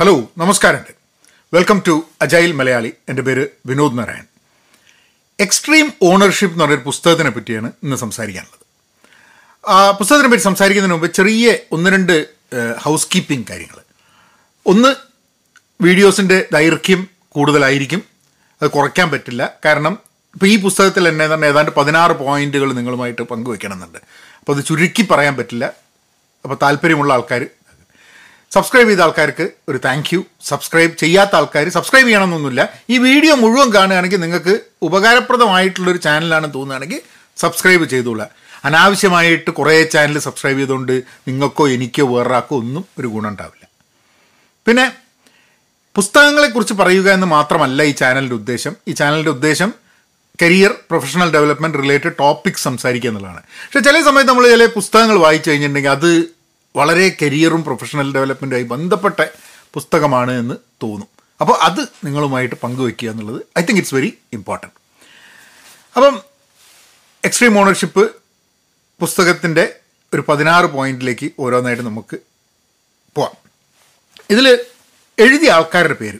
Hello നമസ്കാരമുണ്ട് welcome to agile Malayali എന്റെ പേര് വിനോദ് നാരായൺ. എക്സ്ട്രീം ഓണർഷിപ്പ് എന്ന് പറഞ്ഞൊരു പുസ്തകത്തിനെ പറ്റിയാണ് ഇന്ന് സംസാരിക്കാനുള്ളത്. ആ പുസ്തകത്തിനെ പറ്റി സംസാരിക്കുന്നതിന് മുമ്പ് ചെറിയ ഒന്ന് രണ്ട് ഹൗസ് കീപ്പിംഗ് കാര്യങ്ങൾ. ഒന്ന് വീഡിയോസിന്റെ ദൈർഘ്യം കൂടുതലായിരിക്കും. അത് കുറയ്ക്കാൻ പറ്റില്ല. കാരണം ഇപ്പോൾ ഈ പുസ്തകത്തിൽ തന്നെ തന്നെ ഏതാണ്ട് പതിനാറ് പോയിന്റുകൾ നിങ്ങളുമായിട്ട് പങ്കുവെക്കണമെന്നുണ്ട്. അപ്പോൾ അത് ചുരുക്കി പറയാൻ പറ്റില്ല. അപ്പോൾ താല്പര്യമുള്ള ആൾക്കാർ സബ്സ്ക്രൈബ് ചെയ്ത ആൾക്കാർക്ക് ഒരു താങ്ക് യു സബ്സ്ക്രൈബ് ചെയ്യാത്ത ആൾക്കാർ സബ്സ്ക്രൈബ് ചെയ്യണമെന്നൊന്നുമില്ല. ഈ വീഡിയോ മുഴുവൻ കാണുകയാണെങ്കിൽ നിങ്ങൾക്ക് ഉപകാരപ്രദമായിട്ടുള്ളൊരു ചാനലാണെന്ന് തോന്നുകയാണെങ്കിൽ സബ്സ്ക്രൈബ് ചെയ്തോളാം. അനാവശ്യമായിട്ട് കുറേ ചാനൽ സബ്സ്ക്രൈബ് ചെയ്തുകൊണ്ട് നിങ്ങൾക്കോ എനിക്കോ വേറൊരാൾക്കോ ഒന്നും ഒരു ഗുണം ഉണ്ടാവില്ല. പിന്നെ പുസ്തകങ്ങളെക്കുറിച്ച് പറയുക എന്ന് മാത്രമല്ല ഈ ചാനലിന്റെ ഉദ്ദേശം. ഈ ചാനലിന്റെ ഉദ്ദേശം career professional development related topics സംസാരിക്കുക എന്നുള്ളതാണ്. പക്ഷേ ചില സമയത്ത് നമ്മൾ ചില പുസ്തകങ്ങൾ വായിച്ചു കഴിഞ്ഞിട്ടുണ്ടെങ്കിൽ അത് വളരെ കരിയറും പ്രൊഫഷണൽ ഡെവലപ്മെന്റുമായി ബന്ധപ്പെട്ട പുസ്തകമാണ് എന്ന് തോന്നും. അപ്പോൾ അത് നിങ്ങളുമായിട്ട് പങ്കുവെക്കുക എന്നുള്ളത് I think it's very important. അപ്പം എക്സ്ട്രീം ഓണർഷിപ്പ് പുസ്തകത്തിന്റെ ഒരു പതിനാറ് പോയിന്റിലേക്ക് ഓരോന്നായിട്ട് നമുക്ക് പോവാം. ഇതിൽ എഴുതിയ ആൾക്കാരുടെ പേര്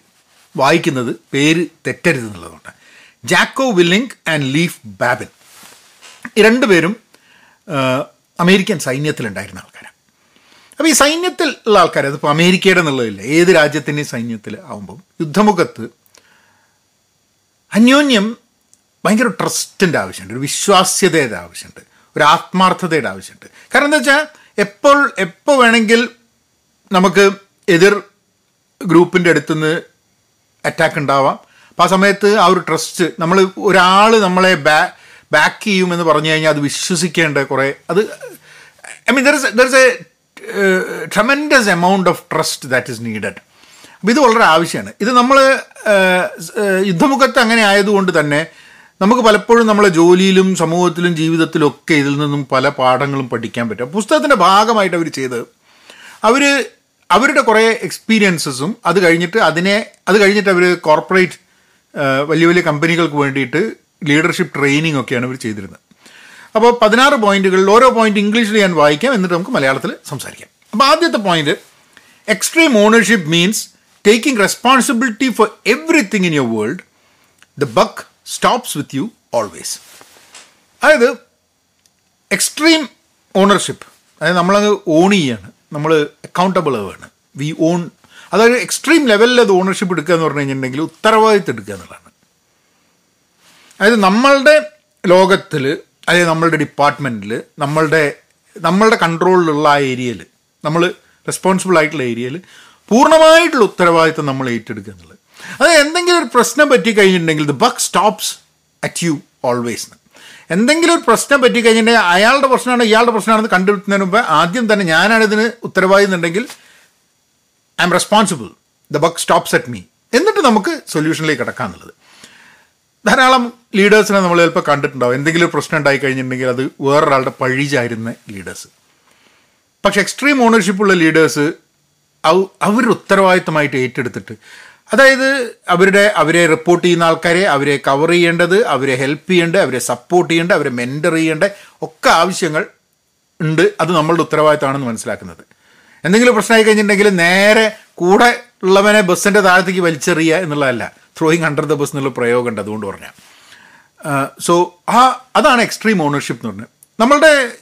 വായിക്കുന്നത് പേര് തെറ്റരുത് എന്നുള്ളതുകൊണ്ട്. Jocko Willink and Leif Babin. ഈ രണ്ടുപേരും അമേരിക്കൻ സൈന്യത്തിലുണ്ടായിരുന്ന ആൾക്കാരാണ്. അപ്പോൾ ഈ സൈന്യത്തിൽ ഉള്ള ആൾക്കാർ അതിപ്പോൾ അമേരിക്കയുടെ എന്നുള്ളതില്ല ഏത് രാജ്യത്തിന്റെയും സൈന്യത്തിൽ ആകുമ്പം യുദ്ധമുഖത്ത് അന്യോന്യം ഭയങ്കര ട്രസ്റ്റിന്റെ ആവശ്യമുണ്ട് ഒരു വിശ്വാസ്യതയുടെ ആവശ്യമുണ്ട് ഒരു ആത്മാർത്ഥതയുടെ ആവശ്യമുണ്ട്. കാരണം എന്താ വെച്ചാൽ എപ്പോൾ എപ്പോൾ വേണമെങ്കിൽ നമുക്ക് എതിർ ഗ്രൂപ്പിന്റെ അടുത്തുനിന്ന് അറ്റാക്ക് ഉണ്ടാവാം. അപ്പോൾ ആ സമയത്ത് ആ ഒരു ട്രസ്റ്റ് നമ്മൾ ഒരാൾ നമ്മളെ ബാ ബാക്ക് ചെയ്യുമെന്ന് പറഞ്ഞു കഴിഞ്ഞാൽ അത് വിശ്വസിക്കേണ്ട കുറേ അത് I mean there is there is a tremendous amount of trust that is needed അപ്പോൾ ഇത് വളരെ ആവശ്യമാണ്. ഇത് നമ്മൾ യുദ്ധമുഖത്ത് അങ്ങനെ ആയതുകൊണ്ട് തന്നെ നമുക്ക് പലപ്പോഴും നമ്മളെ ജോലിയിലും സമൂഹത്തിലും ജീവിതത്തിലും ഒക്കെ ഇതിൽ നിന്നും പല പാഠങ്ങളും പഠിക്കാൻ പറ്റും. പുസ്തകത്തിന്റെ ഭാഗമായിട്ട് അവർ ചെയ്ത് അവർ അവരുടെ കുറേ എക്സ്പീരിയൻസസും അത് കഴിഞ്ഞിട്ട് അതിനെ അത് കഴിഞ്ഞിട്ട് അവർ കോർപ്പറേറ്റ് വലിയ വലിയ കമ്പനികൾക്ക് വേണ്ടിയിട്ട് ലീഡർഷിപ്പ് ട്രെയിനിങ് ഒക്കെയാണ് അവർ ചെയ്തിരുന്നത്. അപ്പോൾ പതിനാറ് പോയിന്റുകളിൽ ഓരോ പോയിന്റ് ഇംഗ്ലീഷിൽ ഞാൻ വായിക്കാം എന്നിട്ട് നമുക്ക് മലയാളത്തിൽ സംസാരിക്കാം. അപ്പോൾ ആദ്യത്തെ point extreme ownership means taking responsibility for everything in your world the buck stops with you always അതായത് എക്സ്ട്രീം ഓണർഷിപ്പ് അതായത് നമ്മളത് ഓൺ ചെയ്യാണ്. നമ്മൾ അക്കൗണ്ടബിൾ ആണ്. വി ഓൺ അതായത് എക്സ്ട്രീം ലെവലിൽ അത് ഓണർഷിപ്പ് എടുക്കുക എന്ന് പറഞ്ഞു കഴിഞ്ഞിട്ടുണ്ടെങ്കിൽ ഉത്തരവാദിത്തം എടുക്കുക എന്നുള്ളതാണ്. അതായത് നമ്മളുടെ ലോകത്തിൽ അതായത് നമ്മളുടെ ഡിപ്പാർട്ട്മെന്റിൽ നമ്മളുടെ നമ്മളുടെ കൺട്രോളിലുള്ള ആ ഏരിയയിൽ നമ്മൾ റെസ്പോൺസിബിൾ ആയിട്ടുള്ള ഏരിയയിൽ പൂർണമായിട്ടുള്ള ഉത്തരവാദിത്തം നമ്മൾ ഏറ്റെടുക്കുക എന്നുള്ളത്. അത് എന്തെങ്കിലും ഒരു പ്രശ്നം പറ്റി കഴിഞ്ഞിട്ടുണ്ടെങ്കിൽ the buck stops at you always എന്തെങ്കിലും ഒരു പ്രശ്നം പറ്റി കഴിഞ്ഞിട്ടുണ്ടെങ്കിൽ അയാളുടെ പ്രശ്നമാണ് ഇയാളുടെ പ്രശ്നമാണെന്ന് കണ്ടുപിടുത്തുന്നതിന് മുമ്പ് ആദ്യം തന്നെ ഞാനാണ് ഇതിന് ഉത്തരവാദിന്നുണ്ടെങ്കിൽ I am responsible the buck stops at me എന്നിട്ട് നമുക്ക് സൊല്യൂഷനിലേക്ക് കിടക്കാമെന്നുള്ളത് ധാരാളം ലീഡേഴ്സിനെ നമ്മൾ ചിലപ്പോൾ കണ്ടിട്ടുണ്ടാവും. എന്തെങ്കിലും പ്രശ്നം ഉണ്ടായി കഴിഞ്ഞിട്ടുണ്ടെങ്കിൽ അത് വേറൊരാളുടെ പഴിചായിരുന്ന ലീഡേഴ്സ് പക്ഷെ എക്സ്ട്രീം ഓണർഷിപ്പുള്ള ലീഡേഴ്സ് അവർ ഉത്തരവാദിത്തമായിട്ട് ഏറ്റെടുത്തിട്ട് അതായത് അവരുടെ അവരെ റിപ്പോർട്ട് ചെയ്യുന്ന ആൾക്കാരെ അവരെ കവർ ചെയ്യേണ്ടത് അവരെ ഹെൽപ്പ് ചെയ്യേണ്ടത് അവരെ സപ്പോർട്ട് ചെയ്യേണ്ടത് അവരെ മെന്റർ ചെയ്യേണ്ട ഒക്കെ ആവശ്യങ്ങൾ ഉണ്ട്. അത് നമ്മളുടെ ഉത്തരവാദിത്തമാണെന്ന് മനസ്സിലാക്കുന്നത്. എന്തെങ്കിലും പ്രശ്നമായി കഴിഞ്ഞിട്ടുണ്ടെങ്കിൽ നേരെ കൂടെ ഉള്ളവനെ ബസ്സിന്റെ താഴത്തേക്ക് വലിച്ചെറിയുക എന്നുള്ളതല്ല. ത്രോയിങ് അണ്ടർ ദ ബസ് എന്നുള്ള പ്രയോഗം ഉണ്ട് അതുകൊണ്ട് പറഞ്ഞാൽ സോ ആ അതാണ് എക്സ്ട്രീം ഓണർഷിപ്പ് എന്ന് പറഞ്ഞത്. നമ്മളുടെ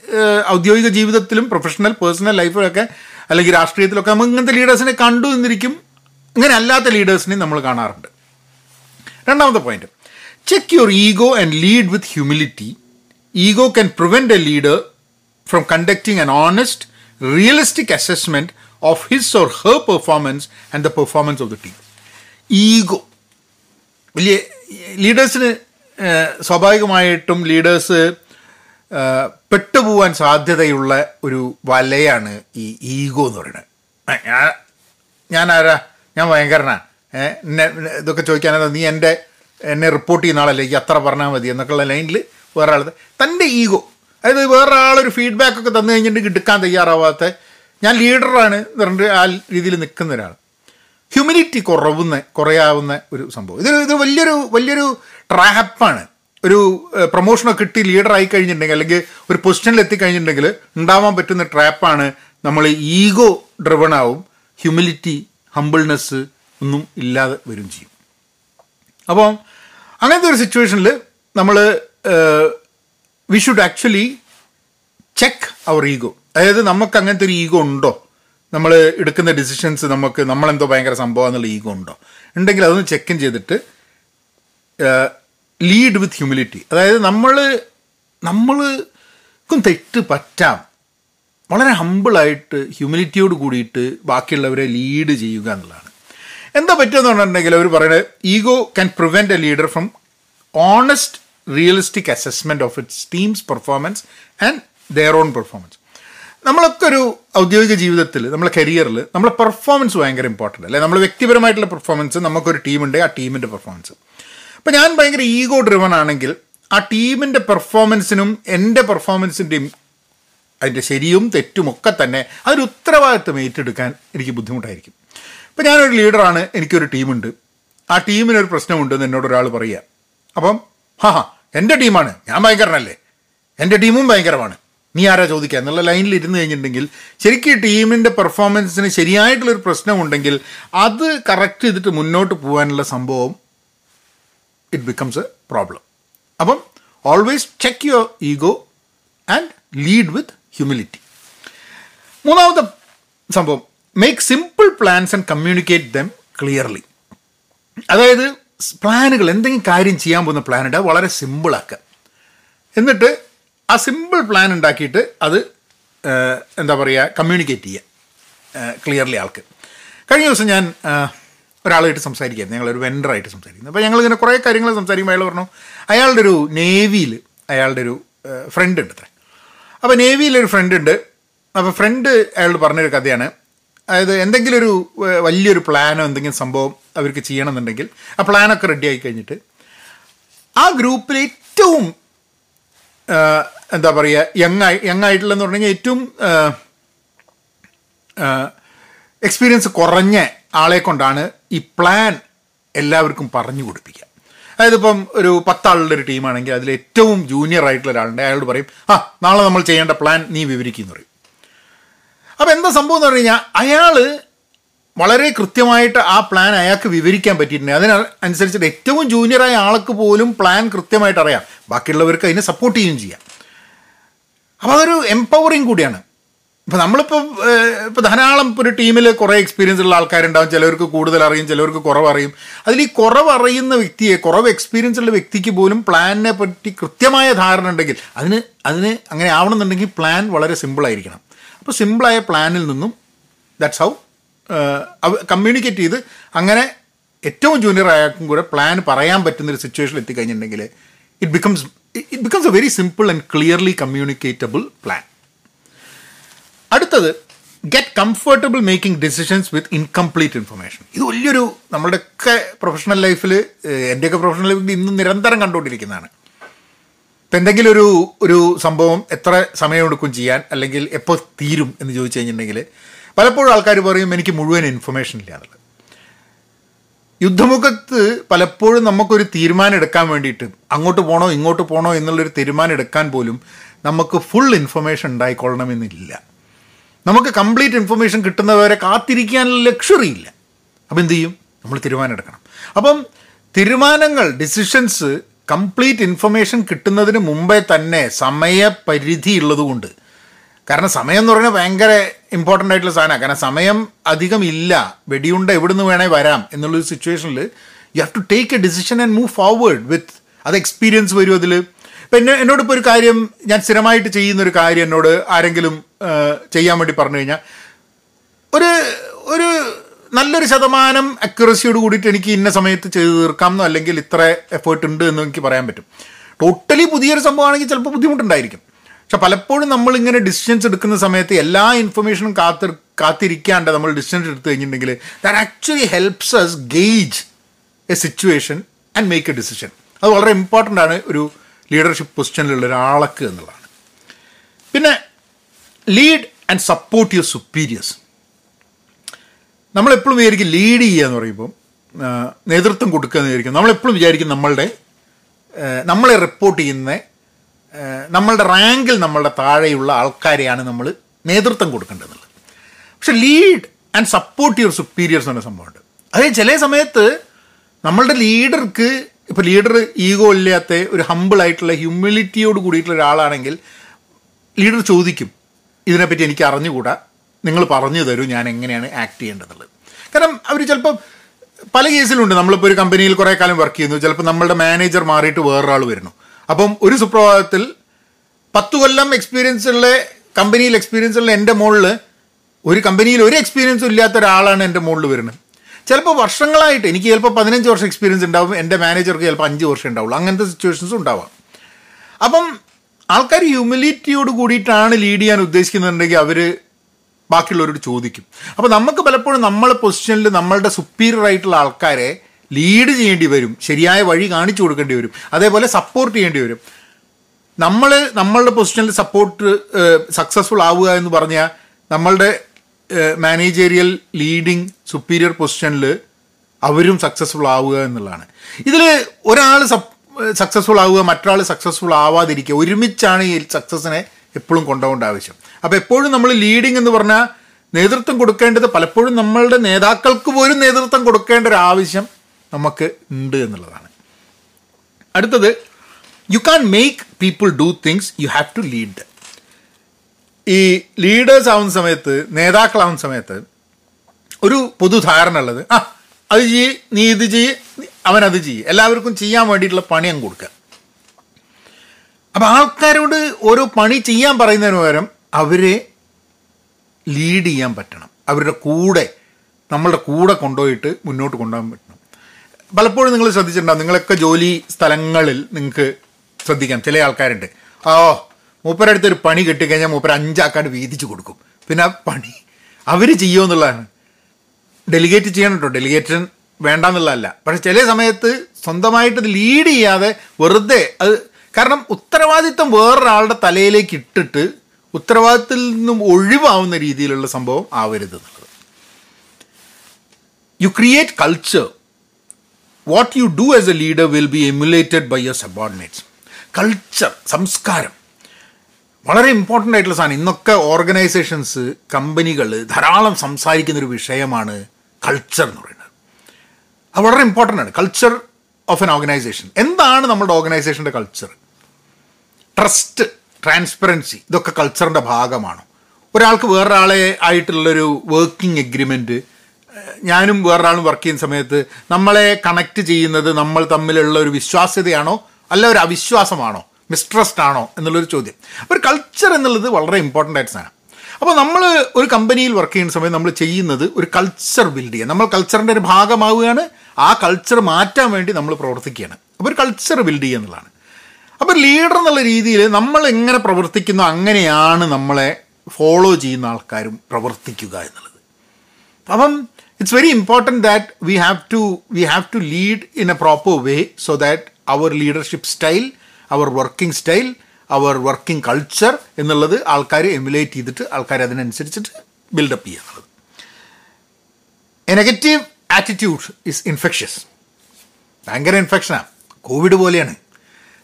ഔദ്യോഗിക ജീവിതത്തിലും പ്രൊഫഷണൽ പേഴ്സണൽ ലൈഫിലൊക്കെ അല്ലെങ്കിൽ രാഷ്ട്രീയത്തിലൊക്കെ നമ്മൾ ഇങ്ങനത്തെ ലീഡേഴ്സിനെ കണ്ടു എന്നിരിക്കും. ഇങ്ങനെ അല്ലാത്ത ലീഡേഴ്സിനെയും നമ്മൾ കാണാറുണ്ട്. രണ്ടാമത്തെ point check your ego and lead with humility ego can prevent a leader from conducting an honest realistic assessment of his or her performance and the performance of the team ego വലിയ ലീഡേഴ്സിന് സ്വാഭാവികമായിട്ടും leaders പെട്ടുപോകാൻ സാധ്യതയുള്ള ഒരു വലയാണ് ഈ ego എന്ന് പറയുന്നത്. ഞാൻ ആരാ ഞാൻ ഭയങ്കരനാ. എന്നെ ഇതൊക്കെ ചോദിക്കാനാ നീ എന്റെ എന്നെ റിപ്പോർട്ട് ചെയ്യുന്ന ആളല്ലേ? ഈ അത്ര പറഞ്ഞാൽ മതി എന്നൊക്കെയുള്ള ലൈനിൽ വേറെ ആൾ തന്റെ ഈഗോ. അതായത് വേറെ ആളൊരു ഫീഡ്ബാക്ക് ഒക്കെ തന്നു കഴിഞ്ഞിട്ട് എടുക്കാൻ തയ്യാറാവാത്ത ഞാൻ ലീഡറാണ് എന്ന് പറഞ്ഞിട്ട് ആ രീതിയിൽ നിൽക്കുന്ന ഒരാൾ. ഹ്യൂമിനിറ്റി കുറവുന്ന കുറയാവുന്ന ഒരു സംഭവം. ഇത് ഇത് വലിയൊരു വലിയൊരു ട്രാപ്പാണ് ഒരു പ്രൊമോഷനൊക്കെ കിട്ടി ലീഡറായി കഴിഞ്ഞിട്ടുണ്ടെങ്കിൽ അല്ലെങ്കിൽ ഒരു പൊസിഷനിൽ എത്തിക്കഴിഞ്ഞിട്ടുണ്ടെങ്കിൽ ഉണ്ടാവാൻ പറ്റുന്ന ട്രാപ്പാണ് നമ്മൾ ഈഗോ ഡ്രിവൺ ആവും ഹ്യൂമിലിറ്റി ഹമ്പിൾനെസ് ഒന്നും ഇല്ലാതെ വരും ചെയ്യും. അപ്പം അങ്ങനത്തെ ഒരു സിറ്റുവേഷനിൽ നമ്മൾ we should actually check our ego അതായത് നമുക്ക് അങ്ങനത്തെ ഒരു ഈഗോ ഉണ്ടോ? നമ്മൾ എടുക്കുന്ന ഡിസിഷൻസ് നമുക്ക് നമ്മളെന്തോ ഭയങ്കര സംഭവം എന്നുള്ള ഈഗോ ഉണ്ടോ? ഉണ്ടെങ്കിൽ അതൊന്ന് ചെക്കിൻ ചെയ്തിട്ട് ലീഡ് വിത്ത് ഹ്യൂമിലിറ്റി അതായത് നമ്മൾ നമ്മൾക്കും തെറ്റ് പറ്റാം. വളരെ ഹമ്പിളായിട്ട് ഹ്യൂമിലിറ്റിയോട് കൂടിയിട്ട് ബാക്കിയുള്ളവരെ ലീഡ് ചെയ്യുക എന്നുള്ളതാണ്. എന്താ പറ്റുമെന്ന് പറഞ്ഞിട്ടുണ്ടെങ്കിൽ അവർ പറയുന്നത് ego can prevent a leader from honest realistic assessment of its team's performance and their own performance നമ്മളൊക്കെ ഒരു ഔദ്യോഗിക ജീവിതത്തിൽ നമ്മളെ കരിയറിൽ നമ്മളെ പെർഫോമൻസ് ഭയങ്കര ഇമ്പോർട്ടന്റ് അല്ലേ? നമ്മൾ വ്യക്തിപരമായിട്ടുള്ള പെർഫോമൻസ് നമുക്കൊരു ടീമുണ്ട് ആ ടീമിന്റെ പെർഫോമൻസ് അപ്പോൾ ഞാൻ ഭയങ്കര ഈഗോ ഡ്രിവൺ ആണെങ്കിൽ ആ ടീമിന്റെ പെർഫോമൻസിനും എന്റെ പെർഫോമൻസിന്റെയും അതിന്റെ ശരിയും തെറ്റും ഒക്കെ തന്നെ അതൊരു ഉത്തരവാദിത്വം ഏറ്റെടുക്കാൻ എനിക്ക് ബുദ്ധിമുട്ടായിരിക്കും. ഇപ്പം ഞാനൊരു ലീഡറാണ് എനിക്കൊരു ടീമുണ്ട് ആ ടീമിനൊരു പ്രശ്നമുണ്ടെന്ന് എന്നോട് ഒരാൾ പറയുക അപ്പം ഹാ ഹാ എന്റെ ടീമാണ് ഞാൻ ഭയങ്കരനല്ലേ? എന്റെ ടീമും ഭയങ്കരമാണ്. നീ ആരാ ചോദിക്കുക എന്നുള്ള ലൈനിൽ ഇരുന്ന് കഴിഞ്ഞിട്ടുണ്ടെങ്കിൽ ശരിക്കും ടീമിന്റെ പെർഫോമൻസിന് ശരിയായിട്ടുള്ളൊരു പ്രശ്നമുണ്ടെങ്കിൽ അത് കറക്റ്റ് ചെയ്തിട്ട് മുന്നോട്ട് പോകാനുള്ള സംഭവം ഇറ്റ് ബിക്കംസ് എ പ്രോബ്ലം അപ്പം always check your ego and lead with humility മൂന്നാമത്തെ സംഭവം make simple plans and communicate them clearly അതായത് പ്ലാനുകൾ എന്തെങ്കിലും കാര്യം ചെയ്യാൻ പോകുന്ന പ്ലാനുണ്ട് വളരെ സിമ്പിളാക്കുക എന്നിട്ട് ആ സിമ്പിൾ പ്ലാൻ ഉണ്ടാക്കിയിട്ട് അത് എന്താ പറയുക കമ്മ്യൂണിക്കേറ്റ് ചെയ്യുക ക്ലിയർലി ആൾക്ക്. കഴിഞ്ഞ ദിവസം ഞാൻ ഒരാളായിട്ട് സംസാരിക്കുകയായിരുന്നു ഞങ്ങളൊരു വെൻഡറായിട്ട് സംസാരിക്കുന്നു. അപ്പോൾ ഞങ്ങളിങ്ങനെ കുറേ കാര്യങ്ങൾ സംസാരിക്കുമ്പോൾ അയാൾ പറഞ്ഞു അയാളുടെ ഒരു നേവിയിൽ അയാളുടെ ഒരു ഫ്രണ്ട് ഉണ്ട് അത്ര. അപ്പോൾ നേവിയിലൊരു ഫ്രണ്ട് ഉണ്ട്. അപ്പോൾ ഫ്രണ്ട് അയാളോട് പറഞ്ഞൊരു കഥയാണ്. അതായത് എന്തെങ്കിലും ഒരു വലിയൊരു പ്ലാനോ എന്തെങ്കിലും സംഭവം അവർക്ക് ചെയ്യണമെന്നുണ്ടെങ്കിൽ ആ പ്ലാനൊക്കെ റെഡി ആയി കഴിഞ്ഞിട്ട് ആ ഗ്രൂപ്പിൽ ഏറ്റവും എന്താ പറയുക യങ് ആയി യങ് ആയിട്ടുള്ളതെന്ന് കഴിഞ്ഞാൽ ഏറ്റവും എക്സ്പീരിയൻസ് കുറഞ്ഞ ആളെ കൊണ്ടാണ് ഈ പ്ലാൻ എല്ലാവർക്കും പറഞ്ഞു കൊടുപ്പിക്കുക. അതായത് ഇപ്പം ഒരു പത്താളുടെ ഒരു ടീമാണെങ്കിൽ അതിൽ ഏറ്റവും ജൂനിയർ ആയിട്ടുള്ള ഒരാളുണ്ട്. അയാളോട് പറയും ആ നാളെ നമ്മൾ ചെയ്യേണ്ട പ്ലാൻ നീ വിവരിക്കുന്നു പറയും. അപ്പം എന്താ സംഭവം എന്ന് പറഞ്ഞു കഴിഞ്ഞാൽ അയാൾ വളരെ കൃത്യമായിട്ട് ആ പ്ലാൻ അയാൾക്ക് വിവരിക്കാൻ പറ്റിയിട്ടുണ്ട്. അതിനനുസരിച്ചിട്ട് ഏറ്റവും ജൂനിയറായ ആൾക്ക് പോലും പ്ലാൻ കൃത്യമായിട്ട് അറിയാം. ബാക്കിയുള്ളവർക്ക് അതിനെ സപ്പോർട്ട് ചെയ്യുകയും ചെയ്യാം. അപ്പോൾ അതൊരു എംപവറിങ് കൂടിയാണ്. ഇപ്പം നമ്മളിപ്പോൾ ഇപ്പോൾ ധാരാളം ഇപ്പോൾ ഒരു ടീമിൽ കുറേ എക്സ്പീരിയൻസ് ഉള്ള ആൾക്കാരുണ്ടാവും. ചിലവർക്ക് കൂടുതൽ അറിയും ചിലവർക്ക് കുറവ് അറിയും. അതിൽ ഈ കുറവ് അറിയുന്ന വ്യക്തിയെ കുറവ് എക്സ്പീരിയൻസ് ഉള്ള വ്യക്തിക്ക് പോലും പ്ലാനിനെ പറ്റി കൃത്യമായ ധാരണ ഉണ്ടെങ്കിൽ അതിന് അതിന് അങ്ങനെ ആവണമെന്നുണ്ടെങ്കിൽ പ്ലാൻ വളരെ സിമ്പിളായിരിക്കണം അപ്പോൾ സിമ്പിളായ പ്ലാനിൽ നിന്നും ദാറ്റ്സ് ഹൗ കമ്മ്യൂണിക്കേറ്റ് ചെയ്ത് അങ്ങനെ ഏറ്റവും ജൂനിയർ ആയാൾക്കും കൂടെ പ്ലാൻ പറയാൻ പറ്റുന്ന പറ്റുന്നൊരു സിറ്റുവേഷനിൽ എത്തിക്കഴിഞ്ഞിട്ടുണ്ടെങ്കിൽ it becomes it becomes a very simple and clearly communicatable plan അടുത്തത് get comfortable making decisions with incomplete information ഇത് വലിയൊരു നമ്മുടെയൊക്കെ പ്രൊഫഷണൽ ലൈഫിൽ എന്റെയൊക്കെ പ്രൊഫഷണൽ ലൈഫിൽ ഇന്നും നിരന്തരം കണ്ടുകൊണ്ടിരിക്കുന്നതാണ്. ഇപ്പം എന്തെങ്കിലും ഒരു ഒരു സംഭവം എത്ര സമയമെടുക്കും ചെയ്യാൻ അല്ലെങ്കിൽ എപ്പോൾ തീരും എന്ന് ചോദിച്ചു കഴിഞ്ഞിട്ടുണ്ടെങ്കിൽ പലപ്പോഴും ആൾക്കാർ പറയും എനിക്ക് മുഴുവൻ ഇൻഫർമേഷൻ ഇല്ല എന്നുള്ളത്. യുദ്ധമുഖത്ത് പലപ്പോഴും നമുക്കൊരു തീരുമാനം എടുക്കാൻ വേണ്ടിയിട്ട് അങ്ങോട്ട് പോകണോ ഇങ്ങോട്ട് പോകണോ എന്നുള്ളൊരു തീരുമാനം എടുക്കാൻ പോലും നമുക്ക് ഫുൾ ഇൻഫർമേഷൻ ഉണ്ടായിക്കൊള്ളണമെന്നില്ല. നമുക്ക് കംപ്ലീറ്റ് ഇൻഫർമേഷൻ കിട്ടുന്നവരെ കാത്തിരിക്കാനുള്ള ലക്ഷറി ഇല്ല. അപ്പം എന്ത് ചെയ്യും? നമ്മൾ തീരുമാനം എടുക്കണം. അപ്പം തീരുമാനങ്ങൾ ഡിസിഷൻസ് കംപ്ലീറ്റ് ഇൻഫർമേഷൻ കിട്ടുന്നതിന് മുമ്പേ തന്നെ സമയപരിധി ഉള്ളതുകൊണ്ട് കാരണം സമയം എന്ന് പറഞ്ഞാൽ ഭയങ്കര ഇമ്പോർട്ടന്റ് ആയിട്ടുള്ള സാധനമാണ്. കാരണം സമയം അധികം ഇല്ല. വെടിയുണ്ട എവിടുന്ന് വേണേൽ വരാം എന്നുള്ളൊരു സിറ്റുവേഷനിൽ you have to take a decision and move forward with അത് എക്സ്പീരിയൻസ് വരും അതിൽ ഇപ്പം എന്നെ എന്നോട് ഇപ്പോൾ ഒരു കാര്യം ഞാൻ സ്ഥിരമായിട്ട് ചെയ്യുന്നൊരു കാര്യം എന്നോട് ആരെങ്കിലും ചെയ്യാൻ വേണ്ടി പറഞ്ഞു കഴിഞ്ഞാൽ ഒരു ഒരു നല്ലൊരു ശതമാനം അക്യുറസിയോട് കൂടിയിട്ട് എനിക്ക് ഇന്ന സമയത്ത് ചെയ്ത് തീർക്കാം എന്നോ അല്ലെങ്കിൽ ഇത്ര എഫേർട്ട് ഉണ്ട് എന്ന് എനിക്ക് പറയാൻ പറ്റും. ടോട്ടലി പുതിയൊരു സംഭവമാണെങ്കിൽ ചിലപ്പോൾ ബുദ്ധിമുട്ടുണ്ടായിരിക്കും. പക്ഷെ പലപ്പോഴും നമ്മൾ ഇങ്ങനെ ഡിസിഷൻസ് എടുക്കുന്ന സമയത്ത് എല്ലാ ഇൻഫർമേഷനും കാത്ത് കാത്തിരിക്കാണ്ട് നമ്മൾ ഡിസിഷൻസ് എടുത്തു കഴിഞ്ഞിട്ടുണ്ടെങ്കിൽ that actually helps us gauge a situation and make a decision അത് വളരെ ഇമ്പോർട്ടന്റ് ആണ് ഒരു ലീഡർഷിപ്പ് പൊസിഷനിലുള്ള ഒരാൾക്ക് എന്നുള്ളതാണ്. പിന്നെ lead and support your superiors നമ്മളെപ്പോഴും വിചാരിക്കും ലീഡ് ചെയ്യുക എന്ന് പറയുമ്പോൾ നേതൃത്വം കൊടുക്കുക എന്ന് വിചാരിക്കും. നമ്മളെപ്പോഴും വിചാരിക്കും നമ്മളുടെ നമ്മളെ റിപ്പോർട്ട് ചെയ്യുന്ന നമ്മളുടെ റാങ്കിൽ നമ്മളുടെ താഴെയുള്ള ആൾക്കാരെയാണ് നമ്മൾ നേതൃത്വം കൊടുക്കേണ്ടതെന്നുള്ളത്. പക്ഷെ lead and support your superiors എന്ന സംഭവമുണ്ട്. അതായത് ചില സമയത്ത് നമ്മളുടെ ലീഡർക്ക് ഇപ്പോൾ ലീഡർ ഈഗോ ഇല്ലാത്ത ഒരു ഹമ്പിളായിട്ടുള്ള ഹ്യൂമിലിറ്റിയോട് കൂടിയിട്ടുള്ള ഒരാളാണെങ്കിൽ ലീഡർ ചോദിക്കും ഇതിനെപ്പറ്റി എനിക്ക് അറിഞ്ഞുകൂടാ? നിങ്ങൾ പറഞ്ഞു തരൂ ഞാൻ എങ്ങനെയാണ് ആക്ട് ചെയ്യേണ്ടതുള്ളത് കാരണം അവർ ചിലപ്പോൾ പല കേസിലുണ്ട്. നമ്മളിപ്പോൾ ഒരു കമ്പനിയിൽ കുറേ കാലം വർക്ക് ചെയ്യുന്നു. ചിലപ്പോൾ നമ്മളുടെ മാനേജർ മാറിയിട്ട് വേറൊരാൾ വരുന്നു. അപ്പം ഒരു സുപ്രഭാതത്തിൽ പത്ത് കൊല്ലം എക്സ്പീരിയൻസ് ഉള്ള കമ്പനിയിൽ എക്സ്പീരിയൻസ് ഉള്ള എന്റെ മുകളിൽ ഒരു കമ്പനിയിൽ ഒരു എക്സ്പീരിയൻസും ഇല്ലാത്ത ഒരാളാണ് എന്റെ മുകളിൽ വരുന്നത്. ചിലപ്പോൾ വർഷങ്ങളായിട്ട് എനിക്ക് ചിലപ്പോൾ പതിനഞ്ച് വർഷം എക്സ്പീരിയൻസ് ഉണ്ടാവും. എന്റെ മാനേജർക്ക് ചിലപ്പോൾ അഞ്ച് വർഷം ഉണ്ടാവുള്ളൂ. അങ്ങനത്തെ സിറ്റുവേഷൻസും ഉണ്ടാവാം. അപ്പം ആൾക്കാർ ഹ്യൂമിലിറ്റിയോട് കൂടിയിട്ടാണ് ലീഡ് ചെയ്യാൻ ഉദ്ദേശിക്കുന്നുണ്ടെങ്കിൽ അവർ ബാക്കിയുള്ളവരോട് ചോദിക്കും. അപ്പോൾ നമുക്ക് പലപ്പോഴും നമ്മളെ പൊസിഷനിൽ നമ്മളുടെ സുപ്പീരിയർ ആയിട്ടുള്ള ആൾക്കാരെ ലീഡ് ചെയ്യേണ്ടി വരും. ശരിയായ വഴി കാണിച്ചു കൊടുക്കേണ്ടി വരും. അതേപോലെ സപ്പോർട്ട് ചെയ്യേണ്ടി വരും. നമ്മൾ നമ്മളുടെ പൊസിഷനിൽ സപ്പോർട്ട് സക്സസ്ഫുൾ ആവുക എന്ന് പറഞ്ഞാൽ നമ്മളുടെ മാനേജേരിയൽ ലീഡിങ് സുപ്പീരിയർ പൊസിഷനിൽ അവരും സക്സസ്ഫുൾ ആവുക എന്നുള്ളതാണ്. ഇതിൽ ഒരാൾ സക്സസ്ഫുൾ ആവുക മറ്റൊരാൾ സക്സസ്ഫുൾ ആവാതിരിക്കുക ഒരുമിച്ചാണ് ഈ സക്സസ്സിനെ എപ്പോഴും കൊണ്ടുപോകേണ്ട ആവശ്യം. അപ്പോൾ എപ്പോഴും നമ്മൾ ലീഡിങ് എന്ന് പറഞ്ഞാൽ നേതൃത്വം കൊടുക്കേണ്ടത് പലപ്പോഴും നമ്മളുടെ നേതാക്കൾക്ക് പോലും നേതൃത്വം കൊടുക്കേണ്ട ഒരു ആവശ്യം നമുക്ക് ഉണ്ട് എന്നുള്ളതാണ്. അടുത്തത് you can make people do things you have to lead ഈ ലീഡേഴ്സ് ആവുന്ന സമയത്ത് നേതാക്കളാവുന്ന സമയത്ത് ഒരു പൊതുധാരണ ഉള്ളത്. ആ അത് ചെയ്യ് നീ ഇത് ചെയ്യ് അവൻ അത് ചെയ്യ്. എല്ലാവർക്കും ചെയ്യാൻ വേണ്ടിയിട്ടുള്ള പണി അങ്ങ് കൊടുക്കുക. അപ്പം ആൾക്കാരോട് ഓരോ പണി ചെയ്യാൻ പറയുന്നതിന് പകരം അവരെ ലീഡ് ചെയ്യാൻ പറ്റണം. അവരുടെ കൂടെ നമ്മളുടെ കൂടെ കൊണ്ടുപോയിട്ട് മുന്നോട്ട് കൊണ്ടുപോകാൻ പറ്റണം. പലപ്പോഴും നിങ്ങൾ ശ്രദ്ധിച്ചിട്ടുണ്ടാവും. നിങ്ങളൊക്കെ ജോലി സ്ഥലങ്ങളിൽ നിങ്ങൾക്ക് ശ്രദ്ധിക്കാം. ചില ആൾക്കാരുണ്ട്. ഓ മൂപ്പരടുത്ത് ഒരു പണി കിട്ടിക്കഴിഞ്ഞാൽ മൂപ്പര അഞ്ചാക്കാണ്ട് വീതിച്ച് കൊടുക്കും. പിന്നെ ആ പണി അവർ ചെയ്യുമെന്നുള്ളതാണ് ഡെലിഗേറ്റ് ചെയ്യണം കേട്ടോ. ഡെലിഗേറ്റൻ വേണ്ടെന്നുള്ളതല്ല. പക്ഷെ ചില സമയത്ത് സ്വന്തമായിട്ട് ഇത് ലീഡ് ചെയ്യാതെ വെറുതെ അത് കാരണം ഉത്തരവാദിത്തം വേറൊരാളുടെ തലയിലേക്ക് ഇട്ടിട്ട് ഉത്തരവാദിത്തത്തിൽ നിന്നും ഒഴിവാവുന്ന രീതിയിലുള്ള സംഭവം ആവരുത് എന്നുള്ളത്. You create culture what you do as a leader will be emulated by your subordinates culture സംസ്കാരം. വളരെ ഇമ്പോർട്ടന്റ് ആയിട്ടുള്ള സാധനം. ഇന്നൊക്കെ ഓർഗനൈസേഷൻസ് കമ്പനികൾ ധാരാളം സംസാരിക്കുന്ന ഒരു വിഷയമാണ് കൾച്ചർ എന്ന് പറയുന്നത്. അത് വളരെ ഇമ്പോർട്ടന്റ് ആണ്. കൾച്ചർ ഓഫ് എൻ ഓർഗനൈസേഷൻ എന്താണ് നമ്മുടെ ഓർഗനൈസേഷന്റെ കൾച്ചർ ട്രസ്റ്റ് ട്രാൻസ്പെറൻസി ഇതൊക്കെ കൾച്ചറിന്റെ ഭാഗമാണ്? ഒരാൾക്ക് വേറൊരാളെ ആയിട്ടുള്ളൊരു വർക്കിംഗ് എഗ്രിമെന്റ് ഞാനും വേറൊരാളും വർക്ക് ചെയ്യുന്ന സമയത്ത് നമ്മളെ കണക്ട് ചെയ്യുന്നത് നമ്മൾ തമ്മിലുള്ള ഒരു വിശ്വാസ്യതയാണോ? അല്ല ഒരു അവിശ്വാസമാണോ? മിസ്ട്രസ്റ്റ് ആണോ? എന്നുള്ളൊരു ചോദ്യം. അപ്പോൾ ഒരു കൾച്ചർ എന്നുള്ളത് വളരെ ഇമ്പോർട്ടന്റ് ആയിട്ട് സാധനം. അപ്പോൾ നമ്മൾ ഒരു കമ്പനിയിൽ വർക്ക് ചെയ്യുന്ന സമയത്ത് നമ്മൾ ചെയ്യുന്നത് ഒരു കൾച്ചർ ബിൽഡ് ചെയ്യുക നമ്മൾ കൾച്ചറിന്റെ ഒരു ഭാഗമാവുകയാണ്. ആ കൾച്ചർ മാറ്റാൻ വേണ്ടി നമ്മൾ പ്രവർത്തിക്കുകയാണ്. അപ്പോൾ ഒരു കൾച്ചർ ബിൽഡ് ചെയ്യുക എന്നുള്ളതാണ്. അപ്പോൾ ലീഡർ എന്നുള്ള രീതിയിൽ നമ്മൾ എങ്ങനെ പ്രവർത്തിക്കുന്നു അങ്ങനെയാണ് നമ്മളെ ഫോളോ ചെയ്യുന്ന ആൾക്കാരും പ്രവർത്തിക്കുക എന്നുള്ളത്. അപ്പം it's very important that we have to we have to lead in a proper way so that our leadership style our working style our working culture എന്നുള്ളത് ആൾക്കാർ എമുലേറ്റ് ചെയ്തിട്ട് ആൾക്കാർ അതിനനുസരിച്ചിട്ട് ബിൽഡപ്പ് ചെയ്യുക എന്നുള്ളത് a negative attitude is infectious ഭയങ്കര ഇൻഫെക്ഷനാണ് Covid പോലെയാണ്.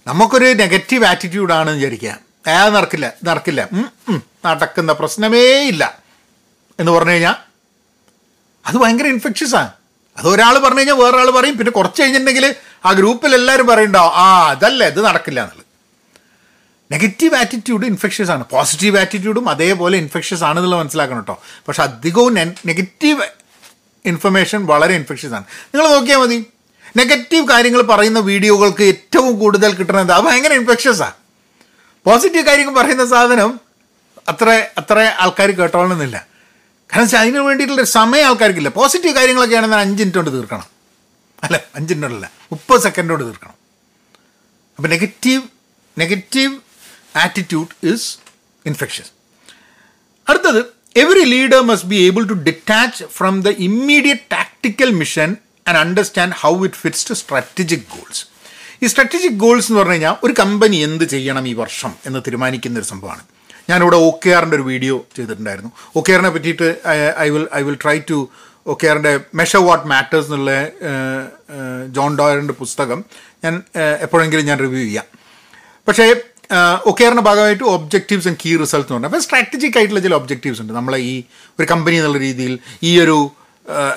നമുക്കൊരു നെഗറ്റീവ് ആറ്റിറ്റ്യൂഡാണെന്ന് വിചാരിക്കുക. ആ നടക്കില്ല നടക്കില്ല. നടക്കുന്ന പ്രശ്നമേ ഇല്ല എന്ന് പറഞ്ഞു കഴിഞ്ഞാൽ അത് ഭയങ്കര ആണ്. അത് ഒരാൾ പറഞ്ഞു കഴിഞ്ഞാൽ വേറൊരാൾ പറയും. പിന്നെ കുറച്ച് കഴിഞ്ഞിട്ടുണ്ടെങ്കിൽ ആ ഗ്രൂപ്പിൽ എല്ലാവരും പറയുണ്ടാവും ആ അതല്ല ഇത് നടക്കില്ല എന്നുള്ളത്. നെഗറ്റീവ് ആറ്റിറ്റ്യൂഡ് ഇൻഫെക്ഷ്യസ് ആണ്. പോസിറ്റീവ് ആറ്റിറ്റ്യൂഡും അതേപോലെ ഇൻഫെക്ഷ്യസ് ആണെന്നുള്ളത് മനസ്സിലാക്കണം കേട്ടോ. പക്ഷെ അധികവും നെഗറ്റീവ് ഇൻഫർമേഷൻ വളരെ ഇൻഫെക്ഷ്യസ് ആണ്. നിങ്ങൾ നോക്കിയാൽ മതി. നെഗറ്റീവ് കാര്യങ്ങൾ പറയുന്ന വീഡിയോകൾക്ക് ഏറ്റവും കൂടുതൽ കിട്ടുന്നത് അത് ഭയങ്കര ഇൻഫെക്ഷ്യസാണ് പോസിറ്റീവ് കാര്യങ്ങൾ പറയുന്ന സാധനം അത്ര അത്ര ആൾക്കാർ കേട്ടോളണമെന്നില്ല. കാരണം വെച്ചാൽ അതിന് വേണ്ടിയിട്ടുള്ള സമയം ആൾക്കാർക്കില്ല. പോസിറ്റീവ് കാര്യങ്ങളൊക്കെ ആണെങ്കിൽ അഞ്ച് മിനിറ്റ് കൊണ്ട് തീർക്കണം. അല്ല അഞ്ച് മിനിറ്റ് കൊണ്ടല്ല മുപ്പത് സെക്കൻഡ് കൊണ്ട് തീർക്കണം. അപ്പോൾ negative negative attitude is infectious അടുത്തത് every leader must be able to detach from the immediate tactical mission and understand how it fits to strategic goals ഈ സ്ട്രാറ്റജിക് ഗോൾസ് എന്ന് പറഞ്ഞു കഴിഞ്ഞാൽ ഒരു കമ്പനി എന്ത് ചെയ്യണം ഈ വർഷം എന്ന് തീരുമാനിക്കുന്ന ഒരു സംഭവമാണ്. ഞാനിവിടെ ഒ കെ ആറിന്റെ ഒരു വീഡിയോ ചെയ്തിട്ടുണ്ടായിരുന്നു. ഒ കെ ആറിനെ പറ്റിയിട്ട് I will I will try to O K ആറിന്റെ മെഷർ വാട്ട് മാറ്റേഴ്സ് എന്നുള്ള ജോൺ ഡോയറിന്റെ പുസ്തകം ഞാൻ എപ്പോഴെങ്കിലും ഞാൻ റിവ്യൂ ചെയ്യാം. പക്ഷേ ഒക്കെയറിന്റെ ഭാഗമായിട്ട് ഒബ്ജക്റ്റീവ്സ് ആൻഡ് കീ റിസൾട്ട്സ് എന്ന് പറഞ്ഞാൽ അപ്പോൾ സ്ട്രാറ്റജിക് ആയിട്ടുള്ള ചില ഒബ്ജക്റ്റീവ്സ് ഉണ്ട്. നമ്മളെ ഈ ഒരു കമ്പനി എന്നുള്ള രീതിയിൽ ഈ ഒരു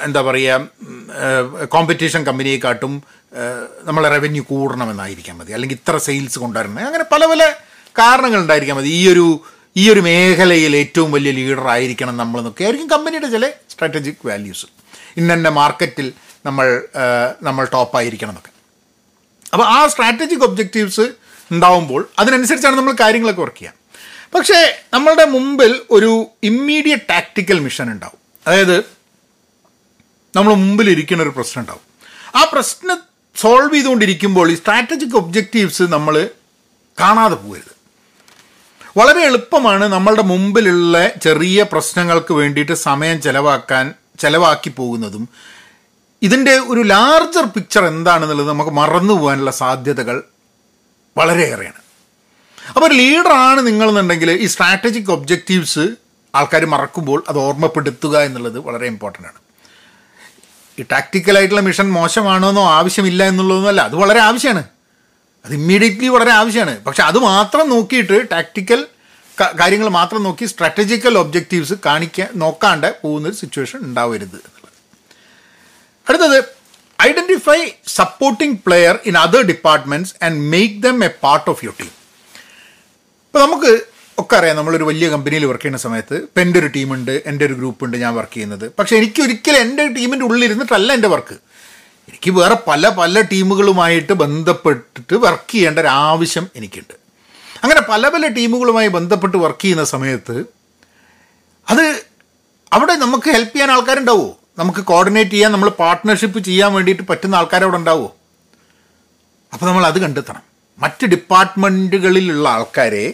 എന്താ പറയുക കോമ്പറ്റീഷൻ കമ്പനിയെക്കാട്ടും നമ്മളെ റവന്യൂ കൂടണമെന്നായിരിക്കാൻ മതി. അല്ലെങ്കിൽ ഇത്ര സെയിൽസ് കൊണ്ടുവരണം. അങ്ങനെ പല പല കാരണങ്ങൾ മതി. ഈ ഒരു ഈ ഒരു മേഖലയിൽ ഏറ്റവും വലിയ ലീഡർ ആയിരിക്കണം നമ്മളെന്നൊക്കെ ആയിരിക്കും കമ്പനിയുടെ ചില സ്ട്രാറ്റജിക് വാല്യൂസ് ഇന്നെ മാർക്കറ്റിൽ നമ്മൾ നമ്മൾ ടോപ്പായിരിക്കണം എന്നൊക്കെ. അപ്പോൾ ആ സ്ട്രാറ്റജിക് ഒബ്ജക്റ്റീവ്സ് ഉണ്ടാവുമ്പോൾ അതിനനുസരിച്ചാണ് നമ്മൾ കാര്യങ്ങളൊക്കെ വർക്ക് ചെയ്യുക പക്ഷേ നമ്മളുടെ മുമ്പിൽ ഒരു ഇമ്മീഡിയറ്റ് ടാക്റ്റിക്കൽ മിഷൻ ഉണ്ടാവും. അതായത് നമ്മൾ മുമ്പിൽ ഇരിക്കുന്ന ഒരു പ്രശ്നം ഉണ്ടാവും. ആ പ്രശ്നം സോൾവ് ചെയ്തുകൊണ്ടിരിക്കുമ്പോൾ ഈ സ്ട്രാറ്റജിക് ഒബ്ജക്റ്റീവ്സ് നമ്മൾ കാണാതെ പോകരുത്. വളരെ എളുപ്പമാണ് നമ്മളുടെ മുമ്പിലുള്ള ചെറിയ പ്രശ്നങ്ങൾക്ക് വേണ്ടിയിട്ട് സമയം ചെലവാക്കാൻ ചിലവാക്കി പോകുന്നതും. ഇതിന്റെ ഒരു ലാർജർ പിക്ചർ എന്താണെന്നുള്ളത് നമുക്ക് മറന്നു പോകാനുള്ള സാധ്യതകൾ വളരെയേറെയാണ്. അപ്പോൾ ഒരു ലീഡറാണ് നിങ്ങളെന്നുണ്ടെങ്കിൽ ഈ സ്ട്രാറ്റജിക് ഒബ്ജക്റ്റീവ്സ് ആൾക്കാർ മറക്കുമ്പോൾ അത് ഓർമ്മപ്പെടുത്തുക എന്നുള്ളത് വളരെ ഇമ്പോർട്ടന്റ് ആണ്. ഈ ടാക്റ്റിക്കലായിട്ടുള്ള മിഷൻ മോശമാണോ എന്നോ ആവശ്യമില്ല എന്നുള്ളതൊന്നുമല്ല അത് വളരെ ആവശ്യമാണ്. അത് ഇമ്മീഡിയറ്റ്ലി വളരെ ആവശ്യമാണ്. പക്ഷെ അത് മാത്രം നോക്കിയിട്ട് ടാക്ടിക്കൽ കാര്യങ്ങൾ മാത്രം നോക്കി സ്ട്രാറ്റജിക്കൽ ഒബ്ജക്റ്റീവ്സ് കാണിക്കാൻ നോക്കാണ്ട് പോകുന്നൊരു സിറ്റുവേഷൻ ഉണ്ടാവരുത് എന്നുള്ളത്. അടുത്തത് identify supporting player in other departments and make them a part of your team ഇപ്പോൾ നമുക്ക് ഒക്കെ അറിയാം നമ്മളൊരു വലിയ കമ്പനിയിൽ വർക്ക് ചെയ്യുന്ന സമയത്ത് ഇപ്പം എന്റെ ഒരു ടീമുണ്ട് എന്റെ ഒരു ഗ്രൂപ്പ് ഉണ്ട് ഞാൻ വർക്ക് ചെയ്യുന്നത്. പക്ഷേ എനിക്ക് ഒരിക്കലും എന്റെ ടീമിന്റെ ഉള്ളിലിരുന്നിട്ടല്ല എന്റെ വർക്ക് എനിക്ക് വേറെ പല പല ടീമുകളുമായിട്ട് ബന്ധപ്പെട്ടിട്ട് വർക്ക് ചെയ്യേണ്ട ഒരു ആവശ്യം എനിക്കുണ്ട്. അങ്ങനെ പല പല ടീമുകളുമായി ബന്ധപ്പെട്ട് വർക്ക് ചെയ്യുന്ന സമയത്ത് അത് അവിടെ നമുക്ക് ഹെൽപ്പ് ചെയ്യാൻ ആൾക്കാരുണ്ടാവുമോ നമുക്ക് കോർഡിനേറ്റ് ചെയ്യാൻ നമ്മൾ പാർട്ട്ണർഷിപ്പ് ചെയ്യാൻ വേണ്ടിയിട്ട് പറ്റുന്ന ആൾക്കാർ അവിടെ ഉണ്ടാവുമോ അപ്പോൾ നമ്മൾ അത് കണ്ടെത്തണം. മറ്റ് ഡിപ്പാർട്ട്മെന്റുകളിലുള്ള ആൾക്കാരെ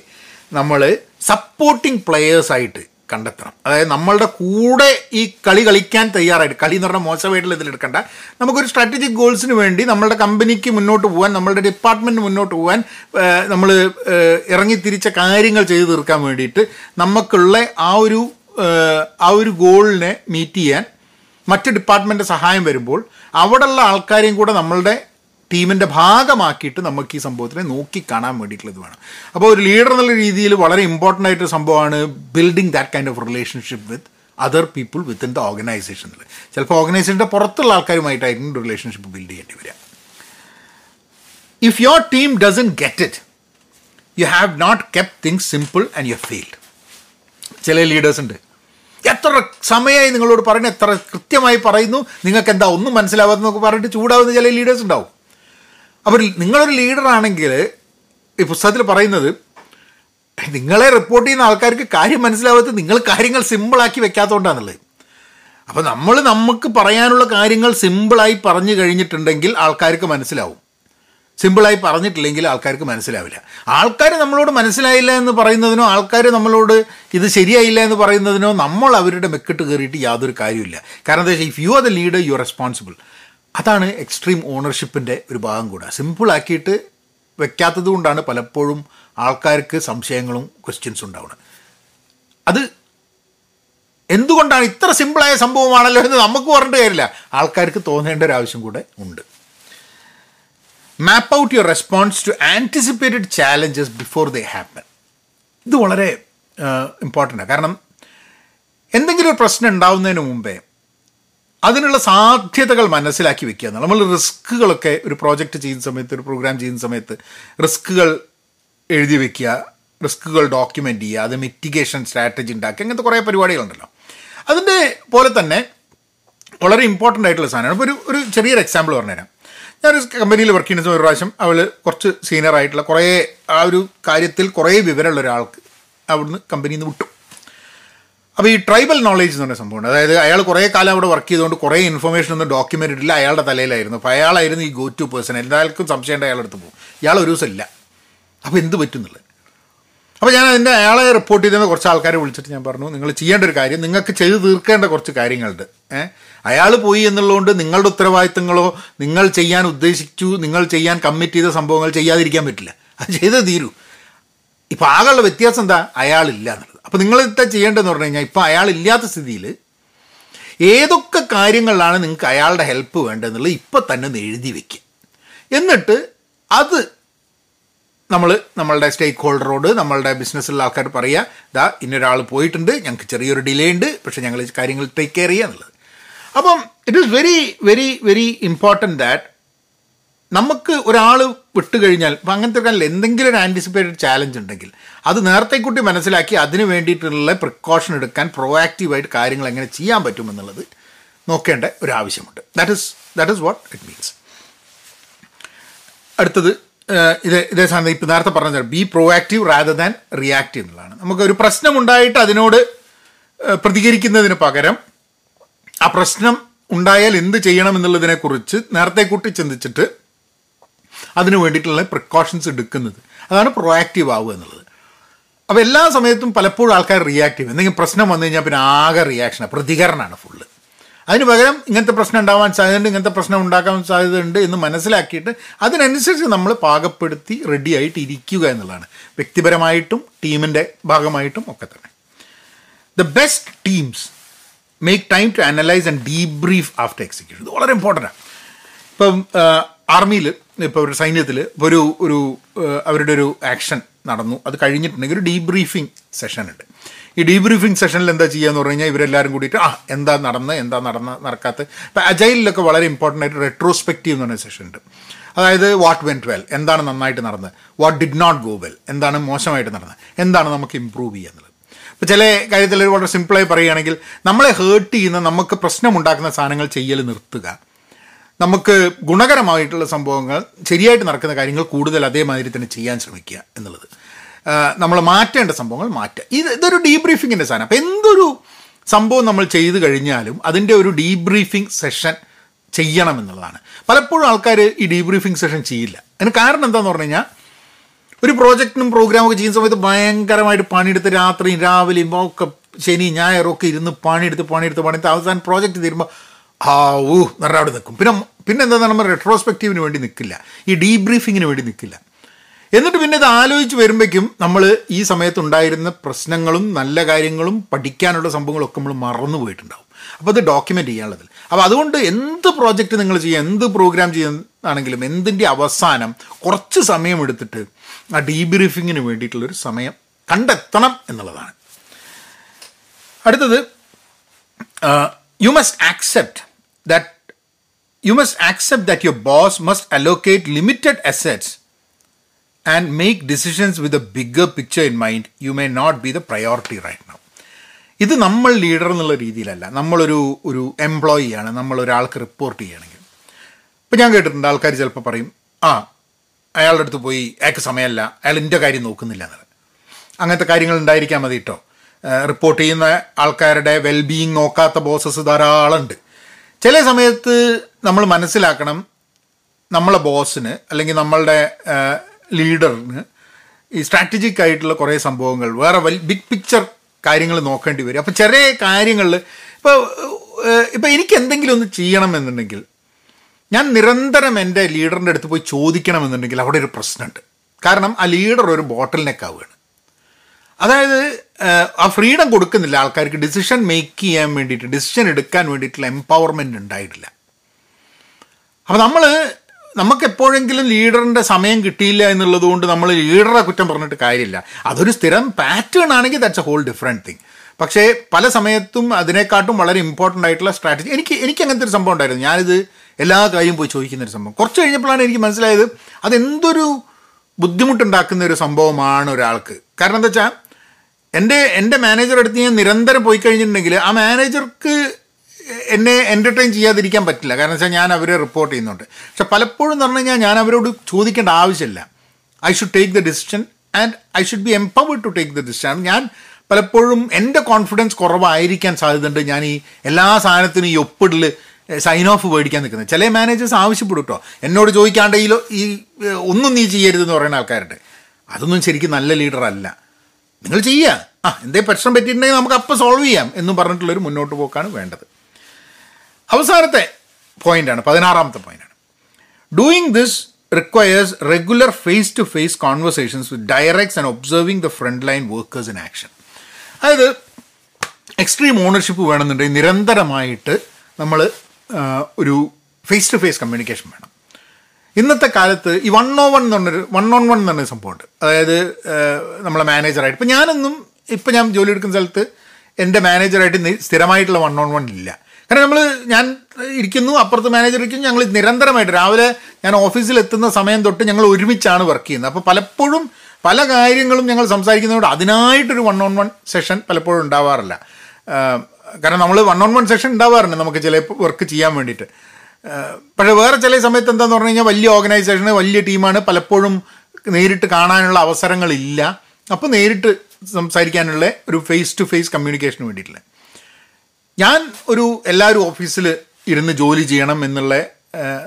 നമ്മൾ സപ്പോർട്ടിംഗ് പ്ലെയേഴ്സായിട്ട് കണ്ടെത്തണം. അതായത് നമ്മളുടെ കൂടെ ഈ കളി കളിക്കാൻ തയ്യാറായിട്ട് കളി എന്ന് പറഞ്ഞാൽ മോശമായിട്ടുള്ള ഇതിലെടുക്കണ്ട നമുക്കൊരു സ്ട്രാറ്റജിക് ഗോൾസിന് വേണ്ടി നമ്മളുടെ കമ്പനിക്ക് മുന്നോട്ട് പോകാൻ നമ്മളുടെ ഡിപ്പാർട്ട്മെന്റ് മുന്നോട്ട് പോകാൻ നമ്മൾ ഇറങ്ങിത്തിരിച്ച കാര്യങ്ങൾ ചെയ്തു തീർക്കാൻ വേണ്ടിയിട്ട് നമുക്കുള്ള ആ ഒരു ആ ഒരു ഗോളിനെ മീറ്റ് ചെയ്യാൻ മറ്റ് ഡിപ്പാർട്ട്മെന്റ് സഹായം വരുമ്പോൾ അവിടെയുള്ള ആൾക്കാരെയും കൂടെ നമ്മളുടെ ടീമിന്റെ ഭാഗമാക്കിയിട്ട് നമുക്ക് ഈ സംഭവത്തിനെ നോക്കി കാണാൻ വേണ്ടിയിട്ടുള്ളത് വേണം അപ്പോൾ ഒരു ലീഡർ എന്നുള്ള രീതിയിൽ വളരെ ഇമ്പോർട്ടന്റ് ആയിട്ടൊരു സംഭവമാണ് building that kind of relationship with other people within the ഓർഗനൈസേഷനിൽ ചിലപ്പോൾ ഓർഗനൈസേഷന്റെ പുറത്തുള്ള ആൾക്കാരുമായിട്ടായിരിക്കും റിലേഷൻഷിപ്പ് ബിൽഡ് ചെയ്യേണ്ടി വരിക. If your team doesn't get it you have not kept things simple and you failed ചില ലീഡേഴ്സ് ഉണ്ട്. എത്ര സമയമായി നിങ്ങളോട് പറയുന്നു എത്ര കൃത്യമായി പറയുന്നു നിങ്ങൾക്ക് എന്താ ഒന്നും മനസ്സിലാവാതെന്നൊക്കെ പറഞ്ഞിട്ട് ചൂടാവുന്ന ചില ലീഡേഴ്സ് ഉണ്ടാവും. അപ്പോൾ നിങ്ങളൊരു ലീഡറാണെങ്കിൽ ഈ പുസ്തകത്തിൽ പറയുന്നത് നിങ്ങളെ റിപ്പോർട്ട് ചെയ്യുന്ന ആൾക്കാർക്ക് കാര്യം മനസ്സിലാവാത്ത നിങ്ങൾ കാര്യങ്ങൾ സിമ്പിളാക്കി വെക്കാത്തതുകൊണ്ടാണുള്ളത് അപ്പോൾ നമ്മൾ നമുക്ക് പറയാനുള്ള കാര്യങ്ങൾ സിമ്പിളായി പറഞ്ഞു കഴിഞ്ഞിട്ടുണ്ടെങ്കിൽ ആൾക്കാർക്ക് മനസ്സിലാവും. സിമ്പിളായി പറഞ്ഞിട്ടില്ലെങ്കിൽ ആൾക്കാർക്ക് മനസ്സിലാവില്ല. ആൾക്കാർ നമ്മളോട് മനസ്സിലായില്ല എന്ന് പറയുന്നതിനോ ആൾക്കാർ നമ്മളോട് ഇത് ശരിയായില്ല എന്ന് പറയുന്നതിനോ നമ്മൾ അവരുടെ മെക്കിട്ട് കയറിയിട്ട് യാതൊരു കാര്യമില്ല കാരണം എന്താ വെച്ചാൽ if you are the leader you are responsible അതാണ് എക്സ്ട്രീം ഓണർഷിപ്പിന്റെ ഒരു ഭാഗം കൂടെ. സിമ്പിളാക്കിയിട്ട് വെക്കാത്തത് കൊണ്ടാണ് പലപ്പോഴും ആൾക്കാർക്ക് സംശയങ്ങളും ക്വസ്റ്റ്യൻസും ഉണ്ടാവുന്നത്. അത് എന്തുകൊണ്ടാണ് ഇത്ര സിമ്പിളായ സംഭവമാണല്ലോ എന്ന് നമുക്ക് പറഞ്ഞിട്ട് കാര്യമില്ല. ആൾക്കാർക്ക് തോന്നേണ്ട ഒരു ആവശ്യം കൂടെ ഉണ്ട്. Map out your response to anticipated challenges before they happen ഇത് വളരെ ഇമ്പോർട്ടന്റാണ് കാരണം എന്തെങ്കിലും ഒരു പ്രശ്നം ഉണ്ടാവുന്നതിന് മുമ്പേ അതിനുള്ള സാധ്യതകൾ മനസ്സിലാക്കി വെക്കുക നമ്മൾ റിസ്ക്കുകളൊക്കെ ഒരു പ്രോജക്റ്റ് ചെയ്യുന്ന സമയത്ത് ഒരു പ്രോഗ്രാം ചെയ്യുന്ന സമയത്ത് റിസ്ക്കുകൾ എഴുതി വെക്കുക റിസ്ക്കുകൾ ഡോക്യുമെന്റ് ചെയ്യുക അത് മിറ്റിഗേഷൻ സ്ട്രാറ്റജി ഉണ്ടാക്കുക അങ്ങനത്തെ കുറേ പരിപാടികളുണ്ടല്ലോ. അതിന്റെ പോലെ തന്നെ വളരെ ഇമ്പോർട്ടന്റ് ആയിട്ടുള്ള സാധനമാണ്. ഇപ്പോൾ ഒരു ഒരു ചെറിയൊരു എക്സാമ്പിൾ പറഞ്ഞുതരാം. ഞാനൊരു കമ്പനിയിൽ വർക്ക് ചെയ്യുന്ന ഒരു പ്രാവശ്യം അവൾ കുറച്ച് സീനിയർ ആയിട്ടുള്ള കുറേ ആ ഒരു കാര്യത്തിൽ കുറേ വിവരമുള്ള ഒരാൾക്ക് അവിടുന്ന് കമ്പനിയിൽ നിന്ന് വിട്ടു. അപ്പോൾ ഈ ട്രൈബൽ നോളേജ് എന്ന് പറഞ്ഞ സംഭവമുണ്ട്. അതായത് അയാൾ കുറേ കാലം അവിടെ വർക്ക് ചെയ്തുകൊണ്ട് കുറേ ഇൻഫർമേഷൻ ഒന്നും ഡോക്യുമെന്റ് ഇല്ല. അയാളുടെ തലയിലായിരുന്നു. അപ്പോൾ അയാളായിരുന്നു ഈ ഗോ ടു പേഴ്സൺ എല്ലാവർക്കും സംശയം ഉണ്ട് അയാളുടെ അടുത്ത് പോകും. ഇയാൾ ഒരു ദിവസം ഇല്ല. അപ്പോൾ എന്ത് പറ്റുന്നുള്ളത്? അപ്പോൾ ഞാൻ അതിന്റെ അയാളെ റിപ്പോർട്ട് ചെയ്തത് കുറച്ച് ആൾക്കാരെ വിളിച്ചിട്ട് ഞാൻ പറഞ്ഞു നിങ്ങൾ ചെയ്യേണ്ട ഒരു കാര്യം നിങ്ങൾക്ക് ചെയ്തു തീർക്കേണ്ട കുറച്ച് കാര്യങ്ങളുണ്ട്. ഏഹ് അയാൾ പോയി എന്നുള്ളതുകൊണ്ട് നിങ്ങളുടെ ഉത്തരവാദിത്തങ്ങളോ നിങ്ങൾ ചെയ്യാൻ ഉദ്ദേശിച്ചു നിങ്ങൾ ചെയ്യാൻ കമ്മിറ്റ് ചെയ്ത സംഭവങ്ങൾ ചെയ്യാതിരിക്കാൻ പറ്റില്ല. അത് ചെയ്തേ തീരൂ. ഇപ്പോൾ ആകെയുള്ള വ്യത്യാസം എന്താ? അയാളില്ല എന്നുള്ളത്. അപ്പോൾ നിങ്ങൾ എന്താ ചെയ്യേണ്ടതെന്ന് പറഞ്ഞു കഴിഞ്ഞാൽ ഇപ്പോൾ അയാൾ ഇല്ലാത്ത സ്ഥിതിയിൽ ഏതൊക്കെ കാര്യങ്ങളിലാണ് നിങ്ങൾക്ക് അയാളുടെ ഹെൽപ്പ് വേണ്ടതെന്നുള്ളത് ഇപ്പം തന്നെ ഒന്ന് എഴുതി വയ്ക്കുക എന്നിട്ട് അത് നമ്മൾ നമ്മളുടെ സ്റ്റേക്ക് ഹോൾഡറോട് നമ്മളുടെ ബിസിനസ്സിലുള്ള ആൾക്കാർ പറയുക ഇതാ ഇന്നൊരാൾ പോയിട്ടുണ്ട് ഞങ്ങൾക്ക് ചെറിയൊരു ഡിലേ ഉണ്ട് പക്ഷേ ഞങ്ങൾ കാര്യങ്ങൾ ടേക്ക് കെയർ ചെയ്യുക എന്നുള്ളത്. അപ്പം it is very very very important that നമുക്ക് ഒരാൾ വിട്ടുകഴിഞ്ഞാൽ ഇപ്പം അങ്ങനത്തെ കാര്യം എന്തെങ്കിലും ഒരു ആന്റിസിപ്പേറ്റഡ് ചാലഞ്ച് ഉണ്ടെങ്കിൽ അത് നേരത്തെ കൂട്ടി മനസ്സിലാക്കി അതിന് വേണ്ടിയിട്ടുള്ള പ്രിക്കോഷൻ എടുക്കാൻ പ്രൊവാക്റ്റീവായിട്ട് കാര്യങ്ങൾ എങ്ങനെ ചെയ്യാൻ പറ്റുമെന്നുള്ളത് നോക്കേണ്ട ഒരു ആവശ്യമുണ്ട്. That is that is what it means അടുത്തത് ഇതേ ഇത് സാധനം ഇപ്പം നേരത്തെ പറഞ്ഞ be proactive rather than reactive എന്നുള്ളതാണ്. നമുക്കൊരു പ്രശ്നമുണ്ടായിട്ട് അതിനോട് പ്രതികരിക്കുന്നതിന് പകരം ആ പ്രശ്നം ഉണ്ടായാൽ എന്ത് ചെയ്യണം എന്നുള്ളതിനെക്കുറിച്ച് നേരത്തെ കൂട്ടി ചിന്തിച്ചിട്ട് അതിന് വേണ്ടിയിട്ടുള്ള പ്രിക്കോഷൻസ് എടുക്കുന്നത്. അതാണ് പ്രൊയാക്റ്റീവ് ആവുക എന്നുള്ളത്. അപ്പോൾ എല്ലാ സമയത്തും പലപ്പോഴും ആൾക്കാർ റിയാക്റ്റീവ് എന്തെങ്കിലും പ്രശ്നം വന്നു കഴിഞ്ഞാൽ പിന്നെ ആകെ റിയാക്ഷനാണ് പ്രതികരണമാണ് ഫുള്ള് അതിന് പകരം ഇങ്ങനത്തെ പ്രശ്നം ഉണ്ടാവാൻ സാധ്യതയുണ്ട് ഇങ്ങനത്തെ പ്രശ്നം ഉണ്ടാക്കാൻ സാധ്യതയുണ്ട് എന്ന് മനസ്സിലാക്കിയിട്ട് അതിനനുസരിച്ച് നമ്മൾ പാകപ്പെടുത്തി റെഡി ആയിട്ട് ഇരിക്കുക എന്നുള്ളതാണ്. വ്യക്തിപരമായിട്ടും ടീമിന്റെ ഭാഗമായിട്ടും ഒക്കെ തന്നെ. The best teams make time to analyse and debrief after execution ഇത് വളരെ ഇമ്പോർട്ടന്റ് ആണ് ഇപ്പം ആർമിയിൽ ഇപ്പോൾ ഒരു സൈന്യത്തിൽ ഇപ്പോൾ ഒരു ഒരു അവരുടെ ഒരു ആക്ഷൻ നടന്നു. അത് കഴിഞ്ഞിട്ടുണ്ടെങ്കിൽ ഒരു ഡീബ്രീഫിംഗ് സെഷൻ ഉണ്ട്. ഈ ഡീബ്രീഫിംഗ് സെഷനിൽ എന്താ ചെയ്യുക എന്ന് പറഞ്ഞു കഴിഞ്ഞാൽ ഇവരെല്ലാവരും കൂടിയിട്ട് ആ എന്താ നടന്ന് എന്താ നടന്ന നടക്കാത്ത? ഇപ്പം അജൈലിലൊക്കെ വളരെ ഇമ്പോർട്ടന്റ് ആയിട്ട് റെട്രോസ്പെക്റ്റീവ് എന്ന് പറഞ്ഞ സെഷൻ ഉണ്ട്. അതായത് വാട്ട് വെന്റ് വെൽ എന്താണ് നന്നായിട്ട് നടന്നത്? What did not go well എന്താണ് മോശമായിട്ട് നടന്നത്? എന്താണ് നമുക്ക് ഇമ്പ്രൂവ് ചെയ്യുക എന്നുള്ളത്? ഇപ്പോൾ ചില കാര്യത്തിൽ വളരെ സിമ്പിളായി പറയുകയാണെങ്കിൽ നമ്മളെ ഹേർട്ട് ചെയ്യുന്ന നമുക്ക് പ്രശ്നമുണ്ടാക്കുന്ന സാധനങ്ങൾ ചെയ്യൽ നിർത്തുക. നമുക്ക് ഗുണകരമായിട്ടുള്ള സംഭവങ്ങൾ ശരിയായിട്ട് നടക്കുന്ന കാര്യങ്ങൾ കൂടുതൽ അതേമാതിരി തന്നെ ചെയ്യാൻ ശ്രമിക്കുക എന്നുള്ളത്. നമ്മൾ മാറ്റേണ്ട സംഭവങ്ങൾ മാറ്റുക. ഇത് ഇതൊരു ഡീബ്രീഫിങ്ങിന്റെ സാധനം. അപ്പോൾ എന്തൊരു സംഭവം നമ്മൾ ചെയ്തു കഴിഞ്ഞാലും അതിന്റെ ഒരു ഡീബ്രീഫിംഗ് സെഷൻ ചെയ്യണം എന്നുള്ളതാണ്. പലപ്പോഴും ആൾക്കാർ ഈ ഡീബ്രീഫിംഗ് സെഷൻ ചെയ്യില്ല. അതിന് കാരണം എന്താണെന്ന് പറഞ്ഞു കഴിഞ്ഞാൽ ഒരു പ്രോജക്റ്റിനും പ്രോഗ്രാമൊക്കെ ചെയ്യുന്ന സമയത്ത് ഭയങ്കരമായിട്ട് പണിയെടുത്ത് രാത്രിയും രാവിലെയും ഒക്കെ ശനി ഞായറും ഒക്കെ ഇരുന്ന് പണിയെടുത്ത് പണിയെടുത്ത് പണിയെടുത്ത് അവസാനം പ്രോജക്റ്റ് തീരുമ്പോൾ ആ ഊ നിറവിടെ നിൽക്കും. പിന്നെ പിന്നെ എന്താ നമ്മൾ റെട്രോസ്പെക്റ്റീവിന് വേണ്ടി നിൽക്കില്ല ഈ ഡീബ്രീഫിങ്ങിന് വേണ്ടി നിൽക്കില്ല എന്നിട്ട് പിന്നെ ഇത് ആലോചിച്ച് വരുമ്പോഴേക്കും നമ്മൾ ഈ സമയത്തുണ്ടായിരുന്ന പ്രശ്നങ്ങളും നല്ല കാര്യങ്ങളും പഠിക്കാനുള്ള സംഭവങ്ങളൊക്കെ നമ്മൾ മറന്നു പോയിട്ടുണ്ടാവും. അപ്പോൾ അത് ഡോക്യുമെന്റ് ചെയ്യാനുള്ളതിൽ. അപ്പോൾ അതുകൊണ്ട് എന്ത് പ്രോജക്റ്റ് നിങ്ങൾ ചെയ്യുക എന്ത് പ്രോഗ്രാം ചെയ്യുന്നതാണെങ്കിലും എന്തിന്റെ അവസാനം കുറച്ച് സമയം എടുത്തിട്ട് ആ ഡീബ്രീഫിങ്ങിന് വേണ്ടിയിട്ടുള്ളൊരു സമയം കണ്ടെത്തണം എന്നുള്ളതാണ്. അടുത്തത് you must accept that you must accept that your boss must allocate limited assets and make decisions with a bigger picture in mind you may not be the priority right now ഇത് നമ്മൾ leader എന്നുള്ള രീതിയിലല്ല. നമ്മളൊരു ഒരു employee ആണ്. നമ്മൾ ഒരാൾക്ക് report ചെയ്യണമെങ്കിൽ. ഇപ്പം ഞാൻ കേട്ടിട്ടുണ്ട് ആൾക്കാർ ചിലപ്പോൾ പറയും ആ അയാളുടെ അടുത്ത് പോയി അയാൾക്ക് സമയമല്ല. അയാൾ എന്റെ കാര്യം നോക്കുന്നില്ല എന്നത് അങ്ങനത്തെ കാര്യങ്ങൾ ഉണ്ടായിരിക്കാൻ മതി കേട്ടോ റിപ്പോർട്ട് ചെയ്യുന്ന ആൾക്കാരുടെ വെൽബീയിങ് നോക്കാത്ത ബോസസ് ധാരാളമുണ്ട്. ചില സമയത്ത് നമ്മൾ മനസ്സിലാക്കണം നമ്മളെ ബോസിന് അല്ലെങ്കിൽ നമ്മളുടെ ലീഡറിന് ഈ സ്ട്രാറ്റജിക് ആയിട്ടുള്ള കുറേ സംഭവങ്ങൾ വേറെ വലിയ ബിഗ് പിക്ചർ കാര്യങ്ങൾ നോക്കേണ്ടി വരും. അപ്പോൾ ചെറിയ കാര്യങ്ങളിൽ ഇപ്പോൾ ഇപ്പോൾ എനിക്ക് എന്തെങ്കിലും ഒന്ന് ചെയ്യണമെന്നുണ്ടെങ്കിൽ ഞാൻ നിരന്തരം എന്റെ ലീഡറിന്റെ അടുത്ത് പോയി ചോദിക്കണമെന്നുണ്ടെങ്കിൽ അവിടെ ഒരു പ്രശ്നമുണ്ട്. കാരണം ആ ലീഡർ ഒരു ബോട്ടിൽ നെക്ക് ആവുകയാണ് അതായത് ആ ഫ്രീഡം കൊടുക്കുന്നില്ല ആൾക്കാർക്ക്. ഡിസിഷൻ മേക്ക് ചെയ്യാൻ വേണ്ടിയിട്ട് ഡിസിഷൻ എടുക്കാൻ വേണ്ടിയിട്ടുള്ള എംപവർമെന്റ് ഉണ്ടായിട്ടില്ല. അപ്പോൾ നമ്മൾ നമുക്ക് എപ്പോഴെങ്കിലും ലീഡറിന്റെ സമയം കിട്ടിയില്ല എന്നുള്ളത് കൊണ്ട് നമ്മൾ ലീഡറെ കുറ്റം പറഞ്ഞിട്ട് കാര്യമില്ല. അതൊരു സ്ഥിരം പാറ്റേൺ ആണെങ്കിൽ that's a whole different thing പക്ഷേ പല സമയത്തും അതിനെക്കാട്ടും വളരെ ഇമ്പോർട്ടന്റ് ആയിട്ടുള്ള സ്ട്രാറ്റജി എനിക്ക് എനിക്ക് അങ്ങനത്തെ ഒരു സംഭവം ഉണ്ടായിരുന്നു. ഞാനിത് എല്ലാ കാര്യവും പോയി ചോദിക്കുന്ന ഒരു സംഭവം. കുറച്ച് കഴിഞ്ഞപ്പോഴാണ് എനിക്ക് മനസ്സിലായത് അതെന്തൊരു ബുദ്ധിമുട്ടുണ്ടാക്കുന്ന ഒരു സംഭവമാണ് ഒരാൾക്ക്. കാരണം എന്താ വെച്ചാൽ എന്റെ എന്റെ മാനേജർ അടുത്ത് ഞാൻ നിരന്തരം പോയി കഴിഞ്ഞിട്ടുണ്ടെങ്കിൽ ആ മാനേജർക്ക് എന്നെ എന്റർടൈൻ ചെയ്യാതിരിക്കാൻ പറ്റില്ല. കാരണം വെച്ചാൽ ഞാൻ അവരെ റിപ്പോർട്ട് ചെയ്യുന്നുണ്ട്. പക്ഷെ പലപ്പോഴും എന്ന് പറഞ്ഞു കഴിഞ്ഞാൽ ഞാൻ അവരോട് ചോദിക്കേണ്ട ആവശ്യമില്ല. I should take the decision and I should be empowered to take the decision ഞാൻ പലപ്പോഴും എന്റെ കോൺഫിഡൻസ് കുറവായിരിക്കാൻ സാധ്യതയുണ്ട്. ഞാൻ ഈ എല്ലാ സാധനത്തിനും ഈ ഒപ്പിടൽ സൈൻ ഓഫ് മേടിക്കാൻ നിൽക്കുന്നത്. ചില മാനേജേഴ്സ് ആവശ്യപ്പെടും കേട്ടോ എന്നോട് ചോദിക്കാണ്ട് ഈ ഒന്നും നീ ചെയ്യരുതെന്ന് പറയുന്ന ആൾക്കാരുണ്ട്. അതൊന്നും ശരിക്കും നല്ല ലീഡർ അല്ല. നിങ്ങൾ ചെയ്യുക ആ എന്തേ പ്രശ്നം പറ്റിയിട്ടുണ്ടെങ്കിൽ നമുക്ക് അപ്പം സോൾവ് ചെയ്യാം എന്നും പറഞ്ഞിട്ടുള്ളൊരു മുന്നോട്ട് പോക്കാണ് വേണ്ടത്. അവസാനത്തെ പോയിന്റാണ് പതിനാറാമത്തെ പോയിന്റാണ് doing this requires regular face to face conversations with directs and observing the front line workers in action അതായത് എക്സ്ട്രീം ഓണർഷിപ്പ് വേണമെന്നുണ്ടെങ്കിൽ നിരന്തരമായിട്ട് നമ്മൾ ഒരു ഫേസ് ടു ഫേസ് കമ്മ്യൂണിക്കേഷൻ വേണം. ഇന്നത്തെ കാലത്ത് ഈ വൺ ഓ വൺ എന്ന് പറഞ്ഞൊരു വൺ ഓൺ വൺ എന്ന് പറഞ്ഞൊരു സംഭവമുണ്ട്. അതായത് നമ്മളെ മാനേജറായിട്ട് ഇപ്പം ഞാനൊന്നും ഇപ്പം ഞാൻ ജോലി എടുക്കുന്ന സ്ഥലത്ത് എന്റെ മാനേജറായിട്ട് സ്ഥിരമായിട്ടുള്ള വൺ ഓൺ വൺ ഇല്ല. കാരണം നമ്മൾ ഞാൻ ഇരിക്കുന്നു അപ്പുറത്ത് മാനേജർ ഇരിക്കുന്നു ഞങ്ങൾ നിരന്തരമായിട്ട് രാവിലെ ഞാൻ ഓഫീസിൽ എത്തുന്ന സമയം തൊട്ട് ഞങ്ങൾ ഒരുമിച്ചാണ് വർക്ക് ചെയ്യുന്നത്. അപ്പോൾ പലപ്പോഴും പല കാര്യങ്ങളും ഞങ്ങൾ സംസാരിക്കുന്നതുകൊണ്ട് അതിനായിട്ടൊരു വൺ ഓൺ വൺ സെഷൻ പലപ്പോഴും ഉണ്ടാവാറില്ല. കാരണം നമ്മൾ വൺ ഓൺ വൺ സെഷൻ ഉണ്ടാവാറുണ്ട് നമുക്ക് ചില വർക്ക് ചെയ്യാൻ വേണ്ടിയിട്ട്. പക്ഷേ വേറെ ചില സമയത്ത് എന്താന്ന് പറഞ്ഞു കഴിഞ്ഞാൽ വലിയ ഓർഗനൈസേഷന് വലിയ ടീമാണ് പലപ്പോഴും നേരിട്ട് കാണാനുള്ള അവസരങ്ങളില്ല. അപ്പോൾ നേരിട്ട് സംസാരിക്കാനുള്ള ഒരു ഫേസ് ടു ഫേസ് കമ്മ്യൂണിക്കേഷന് വേണ്ടിയിട്ടുള്ള. ഞാൻ ഒരു എല്ലാവരും ഓഫീസിൽ ഇരുന്ന് ജോലി ചെയ്യണം എന്നുള്ള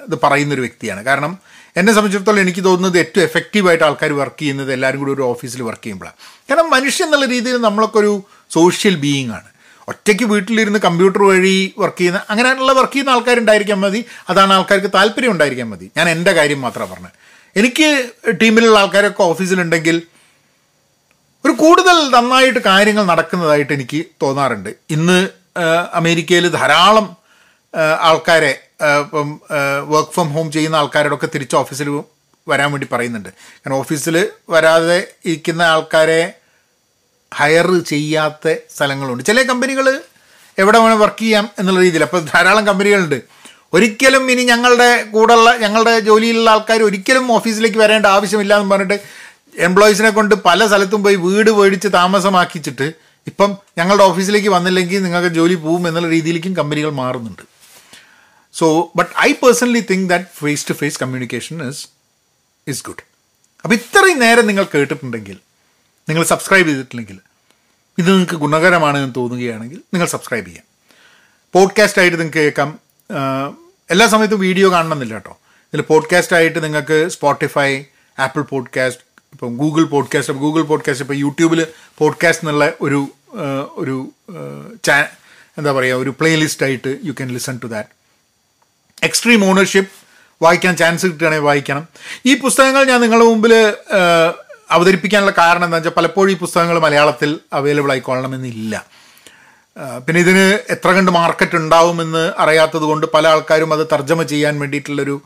ഇത് പറയുന്നൊരു വ്യക്തിയാണ്. കാരണം എന്നെ സംബന്ധിച്ചിടത്തോളം എനിക്ക് തോന്നുന്നത് ഏറ്റവും എഫക്റ്റീവായിട്ട് ആൾക്കാർ വർക്ക് ചെയ്യുന്നത് എല്ലാവരും കൂടി ഒരു ഓഫീസിൽ വർക്ക് ചെയ്യുമ്പോഴാണ്. കാരണം മനുഷ്യൻ എന്നുള്ള രീതിയിൽ നമ്മളൊക്കെ ഒരു സോഷ്യൽ ബീയിങ് ആണ്. ഒറ്റയ്ക്ക് വീട്ടിലിരുന്ന് കമ്പ്യൂട്ടർ വഴി വർക്ക് ചെയ്യുന്ന അങ്ങനെയുള്ള വർക്ക് ചെയ്യുന്ന ആൾക്കാരുണ്ടായിരിക്കാൻ മതി. അതാണ് ആൾക്കാർക്ക് താല്പര്യം ഉണ്ടായിരിക്കാൻ മതി. ഞാൻ എന്റെ കാര്യം മാത്രമാണ് പറഞ്ഞത്. എനിക്ക് ടീമിലുള്ള ആൾക്കാരൊക്കെ ഓഫീസിലുണ്ടെങ്കിൽ ഒരു കൂടുതൽ നന്നായിട്ട് കാര്യങ്ങൾ നടക്കുന്നതായിട്ട് എനിക്ക് തോന്നാറുണ്ട്. ഇന്ന് അമേരിക്കയിൽ ധാരാളം ആൾക്കാരെ ഇപ്പം വർക്ക് ഫ്രം ഹോം ചെയ്യുന്ന ആൾക്കാരോടൊക്കെ തിരിച്ച് ഓഫീസിൽ വരാൻ വേണ്ടി പറയുന്നുണ്ട്. കാരണം ഓഫീസിൽ വരാതെ ഇരിക്കുന്ന ആൾക്കാരെ ഹയർ ചെയ്യാത്ത സ്ഥലങ്ങളുണ്ട്. ചില കമ്പനികൾ എവിടെ വേണം വർക്ക് ചെയ്യാം എന്നുള്ള രീതിയിൽ. അപ്പോൾ ധാരാളം കമ്പനികളുണ്ട് ഒരിക്കലും ഇനി ഞങ്ങളുടെ കൂടെയുള്ള ഞങ്ങളുടെ ജോലിയിലുള്ള ആൾക്കാർ ഒരിക്കലും ഓഫീസിലേക്ക് വരേണ്ട ആവശ്യമില്ല എന്ന് പറഞ്ഞിട്ട് എംപ്ലോയീസിനെ കൊണ്ട് പല സ്ഥലത്തും പോയി വീട് മേടിച്ച് താമസമാക്കിച്ചിട്ട് ഇപ്പം ഞങ്ങളുടെ ഓഫീസിലേക്ക് വന്നില്ലെങ്കിൽ നിങ്ങൾക്ക് ജോലി പോവും എന്നുള്ള രീതിയിലേക്കും കമ്പനികൾ മാറുന്നുണ്ട്. So but I personally think that face to face communication is is good അപ്പോൾ ഇത്രയും നേരം നിങ്ങൾ കേട്ടിട്ടുണ്ടെങ്കിൽ നിങ്ങൾ സബ്സ്ക്രൈബ് ചെയ്തിട്ടില്ലെങ്കിൽ ഇത് നിങ്ങൾക്ക് ഗുണകരമാണെന്ന് തോന്നുകയാണെങ്കിൽ നിങ്ങൾ സബ്സ്ക്രൈബ് ചെയ്യാം. പോഡ്കാസ്റ്റ് ആയിട്ട് നിങ്ങൾക്ക് കേൾക്കാം. എല്ലാ സമയത്തും വീഡിയോ കാണണമെന്നില്ല കേട്ടോ. ഇതിൽ പോഡ്കാസ്റ്റ് ആയിട്ട് നിങ്ങൾക്ക് സ്പോട്ടിഫൈ ആപ്പിൾ പോഡ്കാസ്റ്റ് ഇപ്പം ഗൂഗിൾ പോഡ്കാസ്റ്റ് ഗൂഗിൾ പോഡ്കാസ്റ്റ് ഇപ്പോൾ യൂട്യൂബിൽ പോഡ്കാസ്റ്റ് എന്നുള്ള ഒരു ഒരു ചാ എന്താ പറയുക ഒരു പ്ലേലിസ്റ്റ് ആയിട്ട് you can listen to that extreme ownership വായിക്കാൻ ചാൻസ് കിട്ടുകയാണെങ്കിൽ വായിക്കണം. ഈ പുസ്തകങ്ങൾ ഞാൻ നിങ്ങളുടെ മുമ്പിൽ അവതരിപ്പിക്കാനുള്ള കാരണം എന്താ വെച്ചാൽ പലപ്പോഴും ഈ പുസ്തകങ്ങൾ മലയാളത്തിൽ അവൈലബിൾ ആയിക്കൊള്ളണമെന്നില്ല. പിന്നെ ഇതിന് എത്ര കണ്ട് മാർക്കറ്റ് ഉണ്ടാവുമെന്ന് അറിയാത്തത് കൊണ്ട് പല ആൾക്കാരും അത് തർജമ ചെയ്യാൻ വേണ്ടിയിട്ടുള്ളൊരു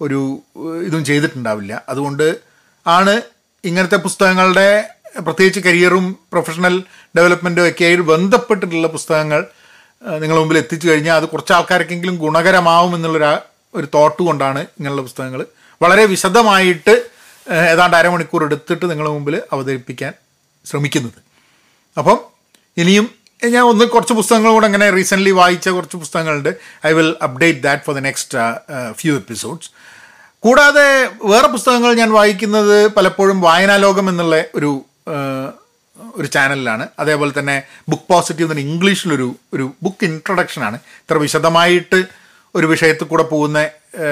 ഒരു ഇതും ചെയ്തിട്ടുണ്ടാവില്ല. അതുകൊണ്ട് ആണ് ഇങ്ങനത്തെ പുസ്തകങ്ങളുടെ പ്രത്യേകിച്ച് കരിയറും പ്രൊഫഷണൽ ഡെവലപ്മെന്റും ഒക്കെ ആയിട്ട് ബന്ധപ്പെട്ടിട്ടുള്ള പുസ്തകങ്ങൾ നിങ്ങളുടെ മുമ്പിൽ എത്തിച്ചു കഴിഞ്ഞാൽ അത് കുറച്ച് ആൾക്കാർക്കെങ്കിലും ഗുണകരമാവും എന്നുള്ളൊരു ഒരു തോട്ട് കൊണ്ടാണ് ഇങ്ങനെയുള്ള പുസ്തകങ്ങൾ വളരെ വിശദമായിട്ട് ഏതാണ്ട് അരമണിക്കൂർ എടുത്തിട്ട് നിങ്ങളുടെ മുമ്പിൽ അവതരിപ്പിക്കാൻ ശ്രമിക്കുന്നത്. അപ്പം ഇനിയും ഞാൻ ഒന്ന് കുറച്ച് പുസ്തകങ്ങൾ കൂടെ അങ്ങനെ റീസെന്റ്ലി വായിച്ച കുറച്ച് പുസ്തകങ്ങളുണ്ട്. I will update that for the next few episodes കൂടാതെ വേറെ പുസ്തകങ്ങൾ ഞാൻ വായിക്കുന്നത് പലപ്പോഴും വായനാലോകം എന്നുള്ള ഒരു ഒരു ചാനലിലാണ്. അതേപോലെ തന്നെ ബുക്ക് പോസിറ്റീവ് എന്ന ഇംഗ്ലീഷിലൊരു ഒരു ബുക്ക് ഇൻട്രൊഡക്ഷനാണ്. ഇത്ര വിശദമായിട്ട് ഒരു വിഷയത്തിൽ കൂടെ പോകുന്ന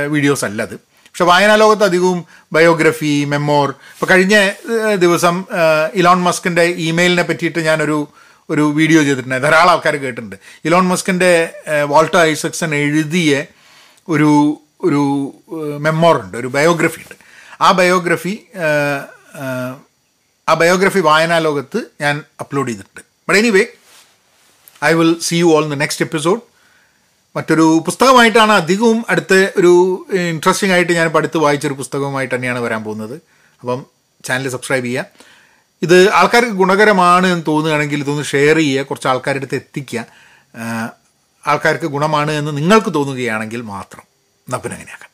വീഡിയോസ് അല്ല അത്. പക്ഷെ വായനാലോകത്ത് അധികവും ബയോഗ്രഫി മെമ്മോർ. ഇപ്പോൾ കഴിഞ്ഞ ദിവസം ഇലോൺ മസ്കിന്റെ ഇമെയിലിനെ പറ്റിയിട്ട് ഞാനൊരു ഒരു വീഡിയോ ചെയ്തിട്ടുണ്ട്. ധാരാളം ആൾക്കാർ കേട്ടിട്ടുണ്ട്. ഇലോൺ മസ്കിന്റെ വാൾട്ടർ ഐസക്സൺ എഴുതിയ ഒരു ഒരു മെമ്മോറുണ്ട് ഒരു ബയോഗ്രഫി ഉണ്ട്. ആ ബയോഗ്രഫി ആ ബയോഗ്രഫി വായനാലോകത്ത് ഞാൻ അപ്ലോഡ് ചെയ്തിട്ടുണ്ട്. But anyway I will see you all in the next episode മറ്റൊരു പുസ്തകമായിട്ടാണ് അധികവും അടുത്ത ഒരു ഇൻട്രസ്റ്റിംഗ് ആയിട്ട് ഞാൻ പഠിത്ത് വായിച്ചൊരു പുസ്തകവുമായിട്ട് തന്നെയാണ് വരാൻ പോകുന്നത്. അപ്പം ചാനൽ സബ്സ്ക്രൈബ് ചെയ്യുക. ഇത് ആൾക്കാർക്ക് ഗുണകരമാണ് എന്ന് തോന്നുകയാണെങ്കിൽ ഇതൊന്ന് ഷെയർ ചെയ്യുക കുറച്ച് ആൾക്കാരുടെ അടുത്ത് എത്തിക്കുക. ആൾക്കാർക്ക് ഗുണമാണ് എന്ന് നിങ്ങൾക്ക് തോന്നുകയാണെങ്കിൽ മാത്രം. എന്നാൽ പിന്നെ അങ്ങനെയാക്കാം